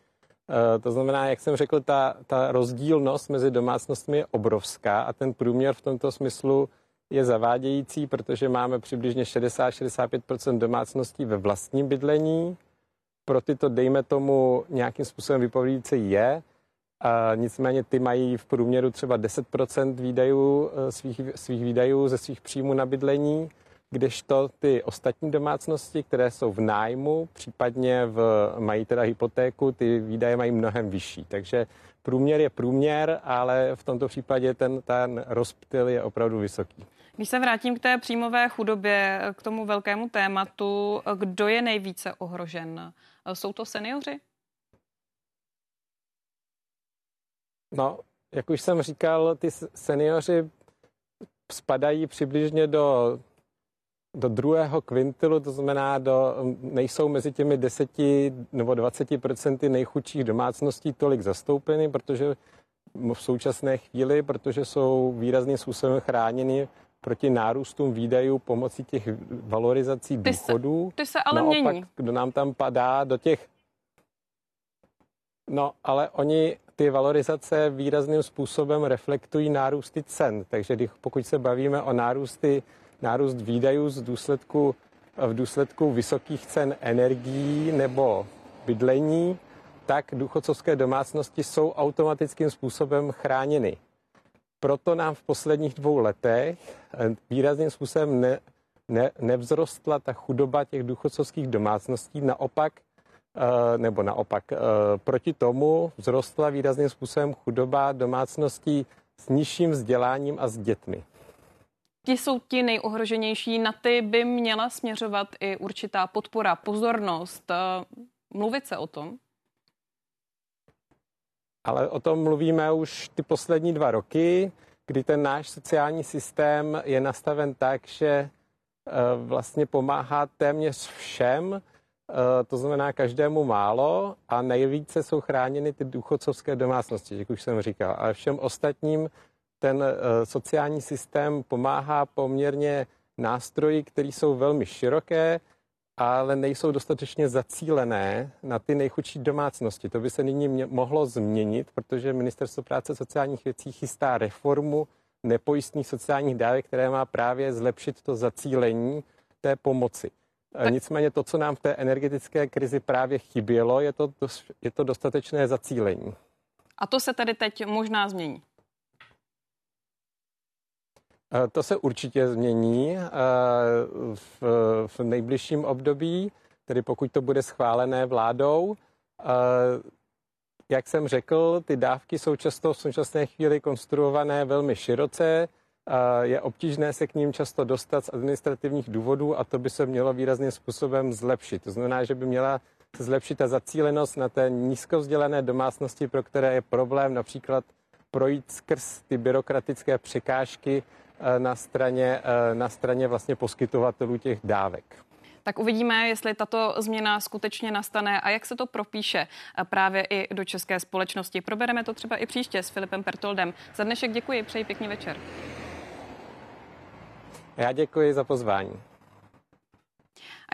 E, to znamená, jak jsem řekl, ta, ta rozdílnost mezi domácnostmi je obrovská a ten průměr v tomto smyslu je zavádějící, protože máme přibližně 60-65% domácností ve vlastním bydlení. Pro tyto, dejme tomu, nějakým způsobem vypovídající je. A nicméně ty mají v průměru třeba 10% výdajů, e, svých, svých výdajů ze svých příjmů na bydlení kdežto ty ostatní domácnosti, které jsou v nájmu, případně v, mají teda hypotéku, ty výdaje mají mnohem vyšší. Takže průměr je průměr, ale v tomto případě ten, ten rozptyl je opravdu vysoký. Když se vrátím k té příjmové chudobě, k tomu velkému tématu, kdo je nejvíce ohrožen? Jsou to seniori? No, jak už jsem říkal, ty seniori spadají přibližně do do druhého kvintilu, to znamená, do, nejsou mezi těmi deseti nebo 20 procenty nejchudších domácností tolik zastoupeny, protože v současné chvíli, protože jsou výrazným způsobem chráněny proti nárůstům výdajů pomocí těch valorizací ty důchodů. Se, ty se ale Naopak, mění. kdo nám tam padá do těch... No, ale oni ty valorizace výrazným způsobem reflektují nárůsty cen. Takže pokud se bavíme o nárůsty nárůst výdajů z důsledku, v důsledku vysokých cen energií nebo bydlení, tak důchodcovské domácnosti jsou automatickým způsobem chráněny. Proto nám v posledních dvou letech eh, výrazným způsobem ne, ne, nevzrostla ta chudoba těch důchodcovských domácností, naopak nebo naopak, eh, proti tomu vzrostla výrazným způsobem chudoba domácností s nižším vzděláním a s dětmi. Ti jsou ti nejohroženější, na ty by měla směřovat i určitá podpora, pozornost, eh, mluvit se o tom? Ale o tom mluvíme už ty poslední dva roky, kdy ten náš sociální systém je nastaven tak, že eh, vlastně pomáhá téměř všem, eh, to znamená každému málo a nejvíce jsou chráněny ty důchodcovské domácnosti, jak už jsem říkal, ale všem ostatním ten eh, sociální systém pomáhá poměrně nástroji, které jsou velmi široké, ale nejsou dostatečně zacílené na ty nejchudší domácnosti. To by se nyní mohlo změnit, protože Ministerstvo práce a sociálních věcí chystá reformu nepojistných sociálních dávek, které má právě zlepšit to zacílení té pomoci. Tak. Nicméně to, co nám v té energetické krizi právě chybělo, je to, je to dostatečné zacílení. A to se tedy teď možná změní. To se určitě změní v, v nejbližším období, tedy pokud to bude schválené vládou. Jak jsem řekl, ty dávky jsou často v současné chvíli konstruované velmi široce, je obtížné se k ním často dostat z administrativních důvodů a to by se mělo výrazným způsobem zlepšit. To znamená, že by měla zlepšit ta zacílenost na té nízkovzdělané domácnosti, pro které je problém například projít skrz ty byrokratické překážky eh, na straně, eh, na straně vlastně poskytovatelů těch dávek. Tak uvidíme, jestli tato změna skutečně nastane a jak se to propíše eh, právě i do české společnosti. Probereme to třeba i příště s Filipem Pertoldem. Za dnešek děkuji, přeji pěkný večer. Já děkuji za pozvání.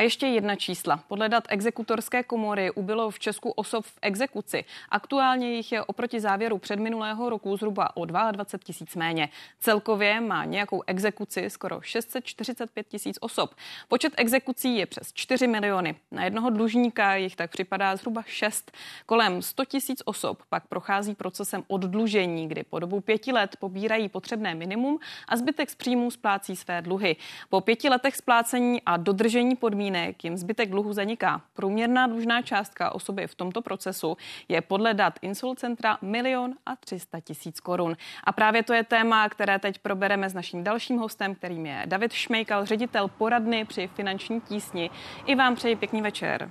A ještě jedna čísla. Podle dat exekutorské komory ubylo v Česku osob v exekuci. Aktuálně jich je oproti závěru předminulého roku zhruba o 22 tisíc méně. Celkově má nějakou exekuci skoro 645 tisíc osob. Počet exekucí je přes 4 miliony. Na jednoho dlužníka jich tak připadá zhruba 6. Kolem 100 tisíc osob pak prochází procesem oddlužení, kdy po dobu pěti let pobírají potřebné minimum a zbytek z příjmů splácí své dluhy. Po pěti letech splácení a dodržení podmínek podmínek jim zbytek dluhu zaniká. Průměrná dlužná částka osoby v tomto procesu je podle dat Insolcentra milion a 300 tisíc korun. A právě to je téma, které teď probereme s naším dalším hostem, kterým je David Šmejkal, ředitel poradny při finanční tísni. I vám přeji pěkný večer.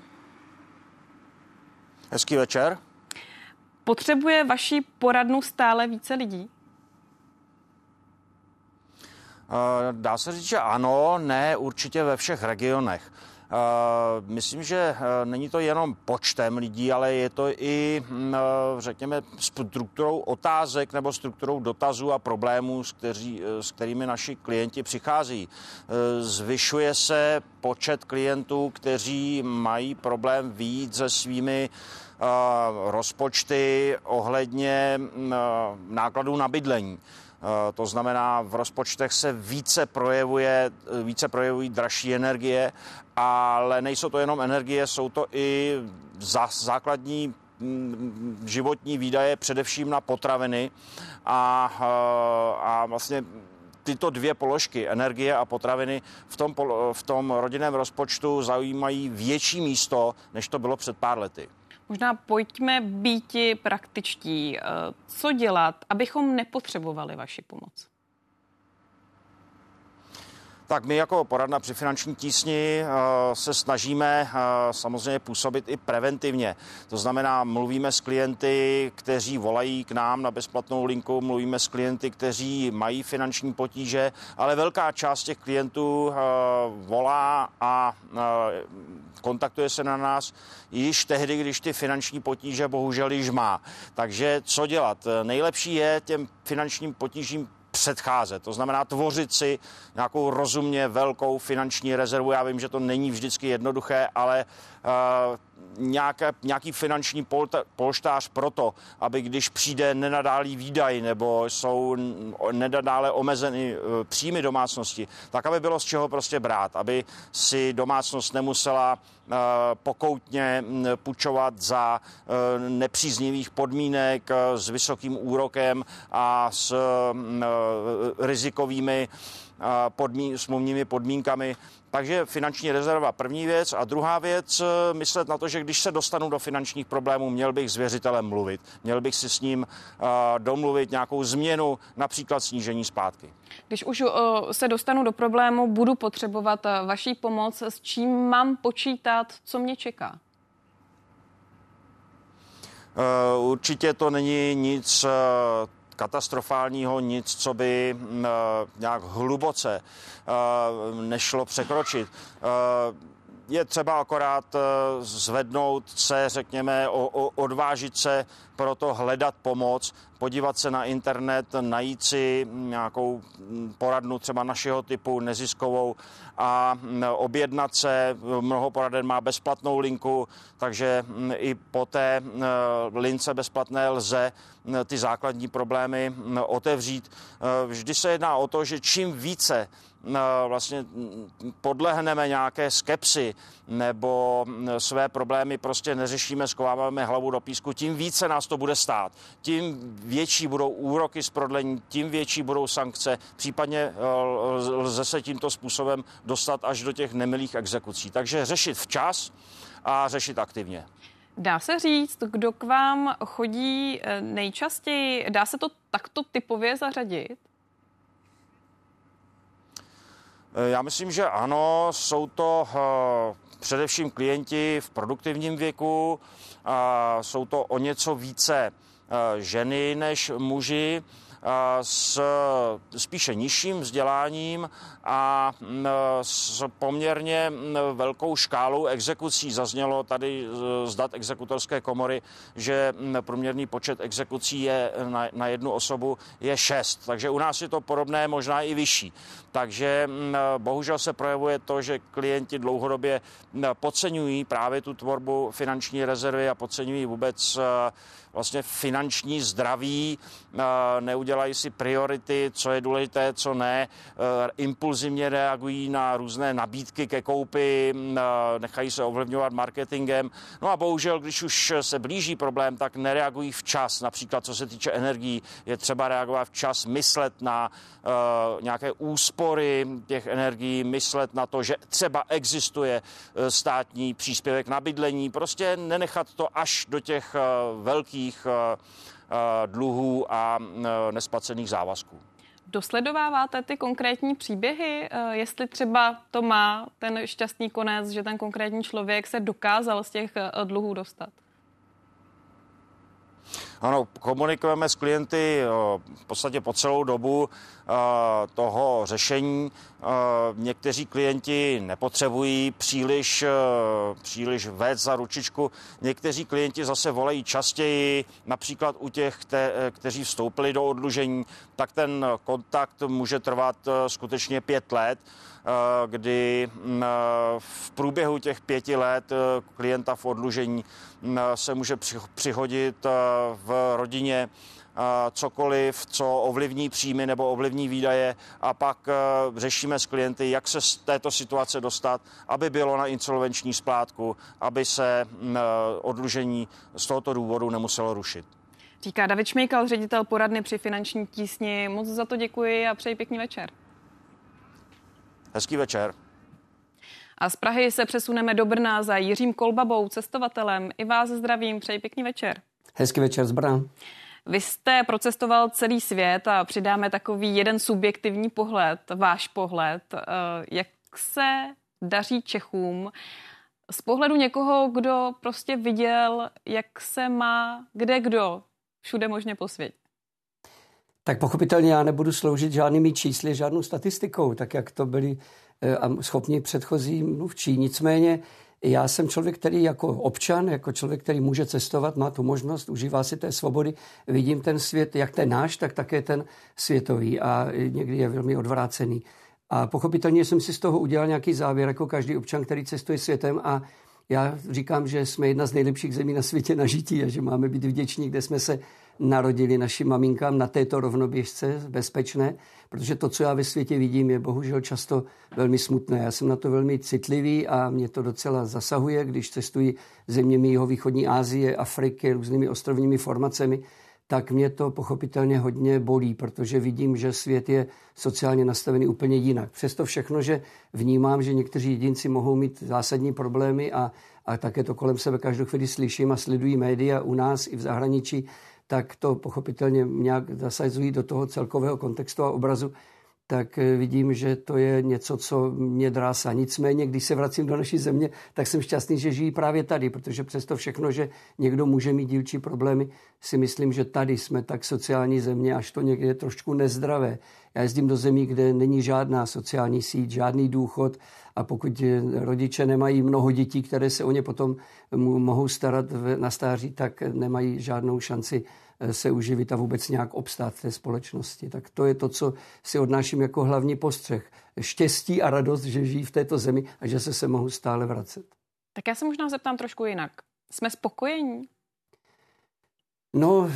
Hezký večer. Potřebuje vaši poradnu stále více lidí? Eh, dá se říct, že ano, ne určitě ve všech regionech. Eh, myslím, že eh, není to jenom počtem lidí, ale je to i, hm, řekněme, strukturou otázek nebo strukturou dotazů a problémů, s, kteří, s kterými naši klienti přichází. Zvyšuje se počet klientů, kteří mají problém výjít se svými rozpočty ohledně hm, nákladů na bydlení. Eh, to znamená, v rozpočtech se více, projevuje, více projevují dražší energie, ale nejsou to jenom energie, jsou to i základní mm, životní výdaje, především na potraviny a, eh, a vlastně tyto dvě položky, energie a potraviny, v tom, v tom rodinném rozpočtu zaujímají větší místo, než to bylo před pár lety. Možná pojďme býti praktičtí. Eh, co dělat, abychom nepotřebovali vaši pomoc? Tak my jako poradna při finanční tísni eh, se snažíme eh, samozřejmě působit i preventivně. To znamená, mluvíme s klienty, kteří volají k nám na bezplatnou linku, mluvíme s klienty, kteří mají finanční potíže, ale velká část těch klientů volá a kontaktuje se na nás již tehdy, když ty finanční potíže bohužel již má. Takže co dělat? Nejlepší je těm finančním potížím předcházet. To znamená tvořit si nějakou rozumně velkou finanční rezervu. Já vím, že to není vždycky jednoduché, ale nějaké, nějaký finanční polštář pro to, aby když přijde nenadálý výdaj nebo jsou nenadále omezeny e, příjmy domácnosti, tak aby bylo z čeho prostě brát, aby si domácnost nemusela e, pokoutně půjčovat za nepříznivých podmínek s vysokým úrokem a s rizikovými podmín, smluvními podmínkami. Takže finanční rezerva první věc a druhá věc, eh, myslet na to, že když se dostanu do finančních problémů, měl bych s věřitelem mluvit. Měl bych si s ním uh, domluvit nějakou změnu, například snížení zpátky. Když už uh, se dostanu do problému, budu potřebovat vaší pomoc, s čím mám počítat, co mě čeká? Určitě to není nic katastrofálního, nic, co by mm, eh, nějak hluboce eh, nešlo překročit. Eh, je třeba akorát zvednout se, řekněme, odvážit se pro to hledat pomoc, podívat se na internet, najít si nějakou poradnu třeba našeho typu neziskovou a objednat se. Mnoho poraden má bezplatnou linku, takže i po té lince bezplatné lze ty základní problémy otevřít. Vždy se jedná o to, že čím více vlastně podlehneme nějaké skepsy nebo své problémy prostě neřešíme, skováváme hlavu do písku, tím více nás to bude stát. Tím větší budou úroky z prodlení, tím větší budou sankce, případně eh, lze se tímto způsobem dostat až do těch nemilých exekucí. Takže řešit včas a řešit aktivně. Dá se říct, kdo k vám chodí eh, nejčastěji? Dá se to takto typově zařadit? Já myslím, že ano, jsou to především klienti v produktivním věku, jsou to o něco více ženy než muži s spíše nižším vzděláním a s poměrně velkou škálou exekucí. Zaznělo tady z dat exekutorské komory, že průměrný počet exekucí je na, na jednu osobu je šest, takže u nás je to podobné, možná i vyšší. Takže bohužel se projevuje to, že klienti dlouhodobě podceňují právě tu tvorbu finanční rezervy a podceňují vůbec vlastně finanční zdraví, neudělají si priority, co je důležité, co ne, impulzivně reagují na různé nabídky ke koupi, nechají se ovlivňovat marketingem. No a bohužel, když už se blíží problém, tak nereagují včas. Například co se týče energií, je třeba reagovat včas, myslet na nějaké úspory těch energií, myslet na to, že třeba existuje státní příspěvek na bydlení, prostě nenechat to až do těch velkých velkých eh, dluhů a nesplacených závazků. Dosledováváte ty konkrétní příběhy, jestli třeba to má ten šťastný konec, že ten konkrétní člověk se dokázal z těch dluhů dostat? Ano, komunikujeme s klienty v podstatě po celou dobu toho řešení. Někteří klienti nepotřebují příliš, příliš vést za ručičku, někteří klienti zase volají častěji, například u těch, kteří vstoupili do odlužení, tak ten kontakt může trvat skutečně pět let kdy v průběhu těch pěti let klienta v odlužení se může přihodit v rodině cokoliv, co ovlivní příjmy nebo ovlivní výdaje a pak řešíme s klienty, jak se z této situace dostat, aby bylo na insolvenční splátku, aby se odlužení z tohoto důvodu nemuselo rušit. Říká David Šmejkal, ředitel poradny při finanční tísni. Moc za to děkuji a přeji pěkný večer. Hezký večer. A z Prahy se přesuneme do Brna za Jiřím Kolbabou, cestovatelem. I vás zdravím, přeji pěkný večer. Hezký večer z Brna. Vy jste procestoval celý svět a přidáme takový jeden subjektivní pohled, váš pohled. Eh, jak se daří Čechům z pohledu někoho, kdo prostě viděl, jak se má kde kdo všude možně po světě? Tak pochopitelně já nebudu sloužit žádnými čísly, žádnou statistikou, tak jak to byli eh, schopni předchozí mluvčí. Nicméně já jsem člověk, který jako občan, jako člověk, který může cestovat, má tu možnost, užívá si té svobody, vidím ten svět, jak ten náš, tak také ten světový a někdy je velmi odvrácený. A pochopitelně jsem si z toho udělal nějaký závěr, jako každý občan, který cestuje světem a já říkám, že jsme jedna z nejlepších zemí na světě na žití a že máme být vděční, kde jsme se narodili našim maminkám na této rovnoběžce bezpečné, protože to, co já ve světě vidím, je bohužel často velmi smutné. Já jsem na to velmi citlivý a mě to docela zasahuje, když cestuji zeměmi jeho východní Asie, Afriky, různými ostrovními formacemi, tak mě to pochopitelně hodně bolí, protože vidím, že svět je sociálně nastavený úplně jinak. Přesto všechno, že vnímám, že někteří jedinci mohou mít zásadní problémy a, a také to kolem sebe každou chvíli slyším a sledují média u nás i v zahraničí, tak to pochopitelně nějak zasazují do toho celkového kontextu a obrazu, tak eh, vidím, že to je něco, co mě drásá. Nicméně, když se vracím do naší země, tak jsem šťastný, že žijí právě tady, protože přesto všechno, že někdo může mít dílčí problémy, si myslím, že tady jsme tak sociální země, až to někde je trošku nezdravé. Já jezdím do zemí, kde není žádná sociální síť, žádný důchod a pokud rodiče nemají mnoho dětí, které se o ně potom mohou starat na stáří, tak nemají žádnou šanci eh, se uživit a vůbec nějak obstát v té společnosti. Tak to je to, co si odnáším jako hlavní postřeh. Štěstí a radost, že žijí v této zemi a že se se mohou stále vracet. Tak já se možná zeptám trošku jinak. Jsme spokojení? No,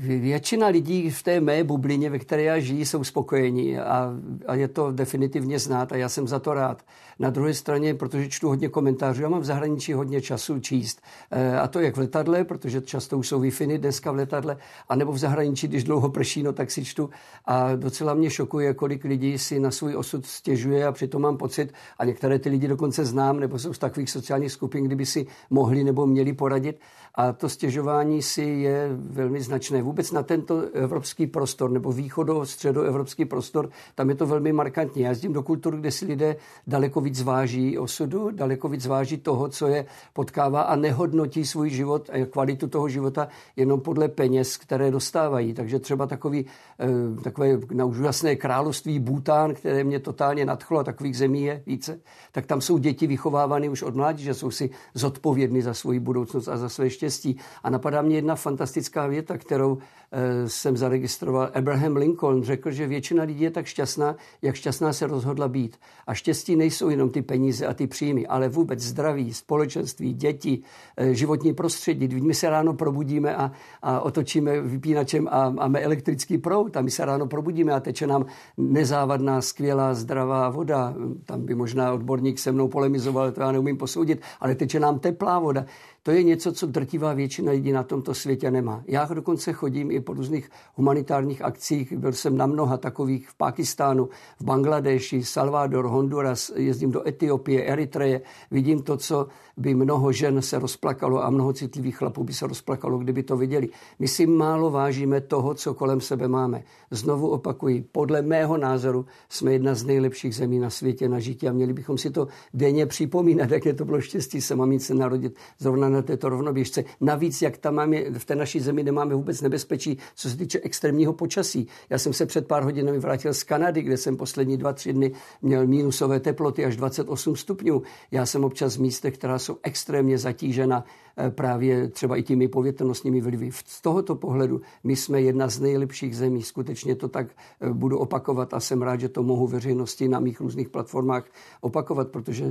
většina lidí v té mé bublině, ve které já žiji, jsou spokojení a, a je to definitivně znát a já jsem za to rád. Na druhé straně, protože čtu hodně komentářů, já mám v zahraničí hodně času číst. E, a to jak v letadle, protože často už jsou wi dneska v letadle, anebo v zahraničí, když dlouho prší, no tak si čtu. A docela mě šokuje, kolik lidí si na svůj osud stěžuje a přitom mám pocit, a některé ty lidi dokonce znám, nebo jsou z takových sociálních skupin, kdyby si mohli nebo měli poradit. A to stěžování si je velmi značné. Vůbec na tento evropský prostor nebo východo, středoevropský prostor, tam je to velmi markantní. Já jezdím do kultur, kde si lidé daleko víc váží osudu, daleko víc váží toho, co je potkává a nehodnotí svůj život a kvalitu toho života jenom podle peněz, které dostávají. Takže třeba takový, eh, takové na úžasné království Bután, které mě totálně nadchlo a takových zemí je více, tak tam jsou děti vychovávány už od mládí, že jsou si zodpovědní za svoji budoucnost a za své štěstí. A napadá mě jedna fantastická věta, kterou e, jsem zaregistroval. Abraham Lincoln řekl, že většina lidí je tak šťastná, jak šťastná se rozhodla být. A štěstí nejsou jenom ty peníze a ty příjmy, ale vůbec zdraví, společenství, děti, e, životní prostředí. My se ráno probudíme a, a otočíme vypínačem a máme elektrický proud a my se ráno probudíme a teče nám nezávadná, skvělá, zdravá voda. Tam by možná odborník se mnou polemizoval, to já neumím posoudit, ale teče nám teplá voda. To je něco, co drtivá většina lidí na tomto světě nemá. Já dokonce chodím i po různých humanitárních akcích. Byl jsem na mnoha takových v Pakistánu, v Bangladeši, Salvador, Honduras, jezdím do Etiopie, Eritreje. Vidím to, co by mnoho žen se rozplakalo a mnoho citlivých chlapů by se rozplakalo, kdyby to viděli. My si málo vážíme toho, co kolem sebe máme. Znovu opakuji, podle mého názoru jsme jedna z nejlepších zemí na světě na žití a měli bychom si to denně připomínat, jaké to bylo štěstí se mamince narodit zrovna na této rovnoběžce. Navíc, jak tam máme, v té naší zemi nemáme vůbec nebezpečí, co se týče extrémního počasí. Já jsem se před pár hodinami vrátil z Kanady, kde jsem poslední dva, tři dny měl mínusové teploty až 28 stupňů. Já jsem občas v místech, která jsou extrémně zatížena eh, právě třeba i těmi povětrnostními vlivy. Z tohoto pohledu my jsme jedna z nejlepších zemí. Skutečně to tak eh, budu opakovat a jsem rád, že to mohu veřejnosti na mých různých platformách opakovat, protože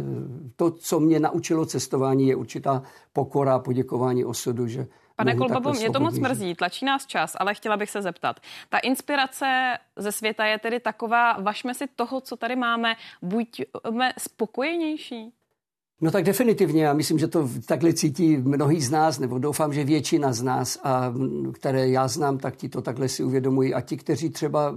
to, co mě naučilo cestování, je určitá pokora a poděkování osudu, že Pane Kolbabo, mě to moc mrzí, tlačí nás čas, ale chtěla bych se zeptat. Ta inspirace ze světa je tedy taková, vašme si toho, co tady máme, buďme spokojenější. No tak definitivně, já myslím, že to takhle cítí mnohý z nás, nebo doufám, že většina z nás, a které já znám, tak ti to takhle si uvědomují. A ti, kteří třeba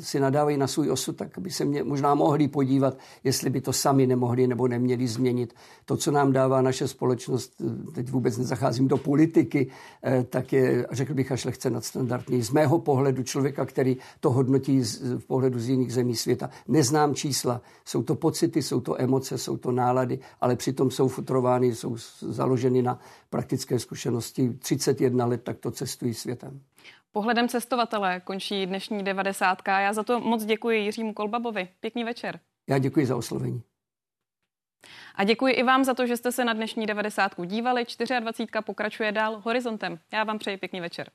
si nadávají na svůj osud, tak by se mě možná mohli podívat, jestli by to sami nemohli nebo neměli změnit. To, co nám dává naše společnost, teď vůbec nezacházím do politiky, eh, tak je, řekl bych, až lehce nadstandardní. Z mého pohledu člověka, který to hodnotí z pohledu z jiných zemí světa. Neznám čísla, jsou to pocity, jsou to emoce, jsou to nálady, ale přitom jsou futrovány, jsou založeny na praktické zkušenosti. 31 let takto cestují světem. Pohledem cestovatele končí dnešní 90. Já za to moc děkuji Jiřímu Kolbabovi. Pěkný večer. Já děkuji za oslovení. A děkuji i vám za to, že jste se na dnešní 90. dívali. 24. pokračuje dál horizontem. Já vám přeji pěkný večer.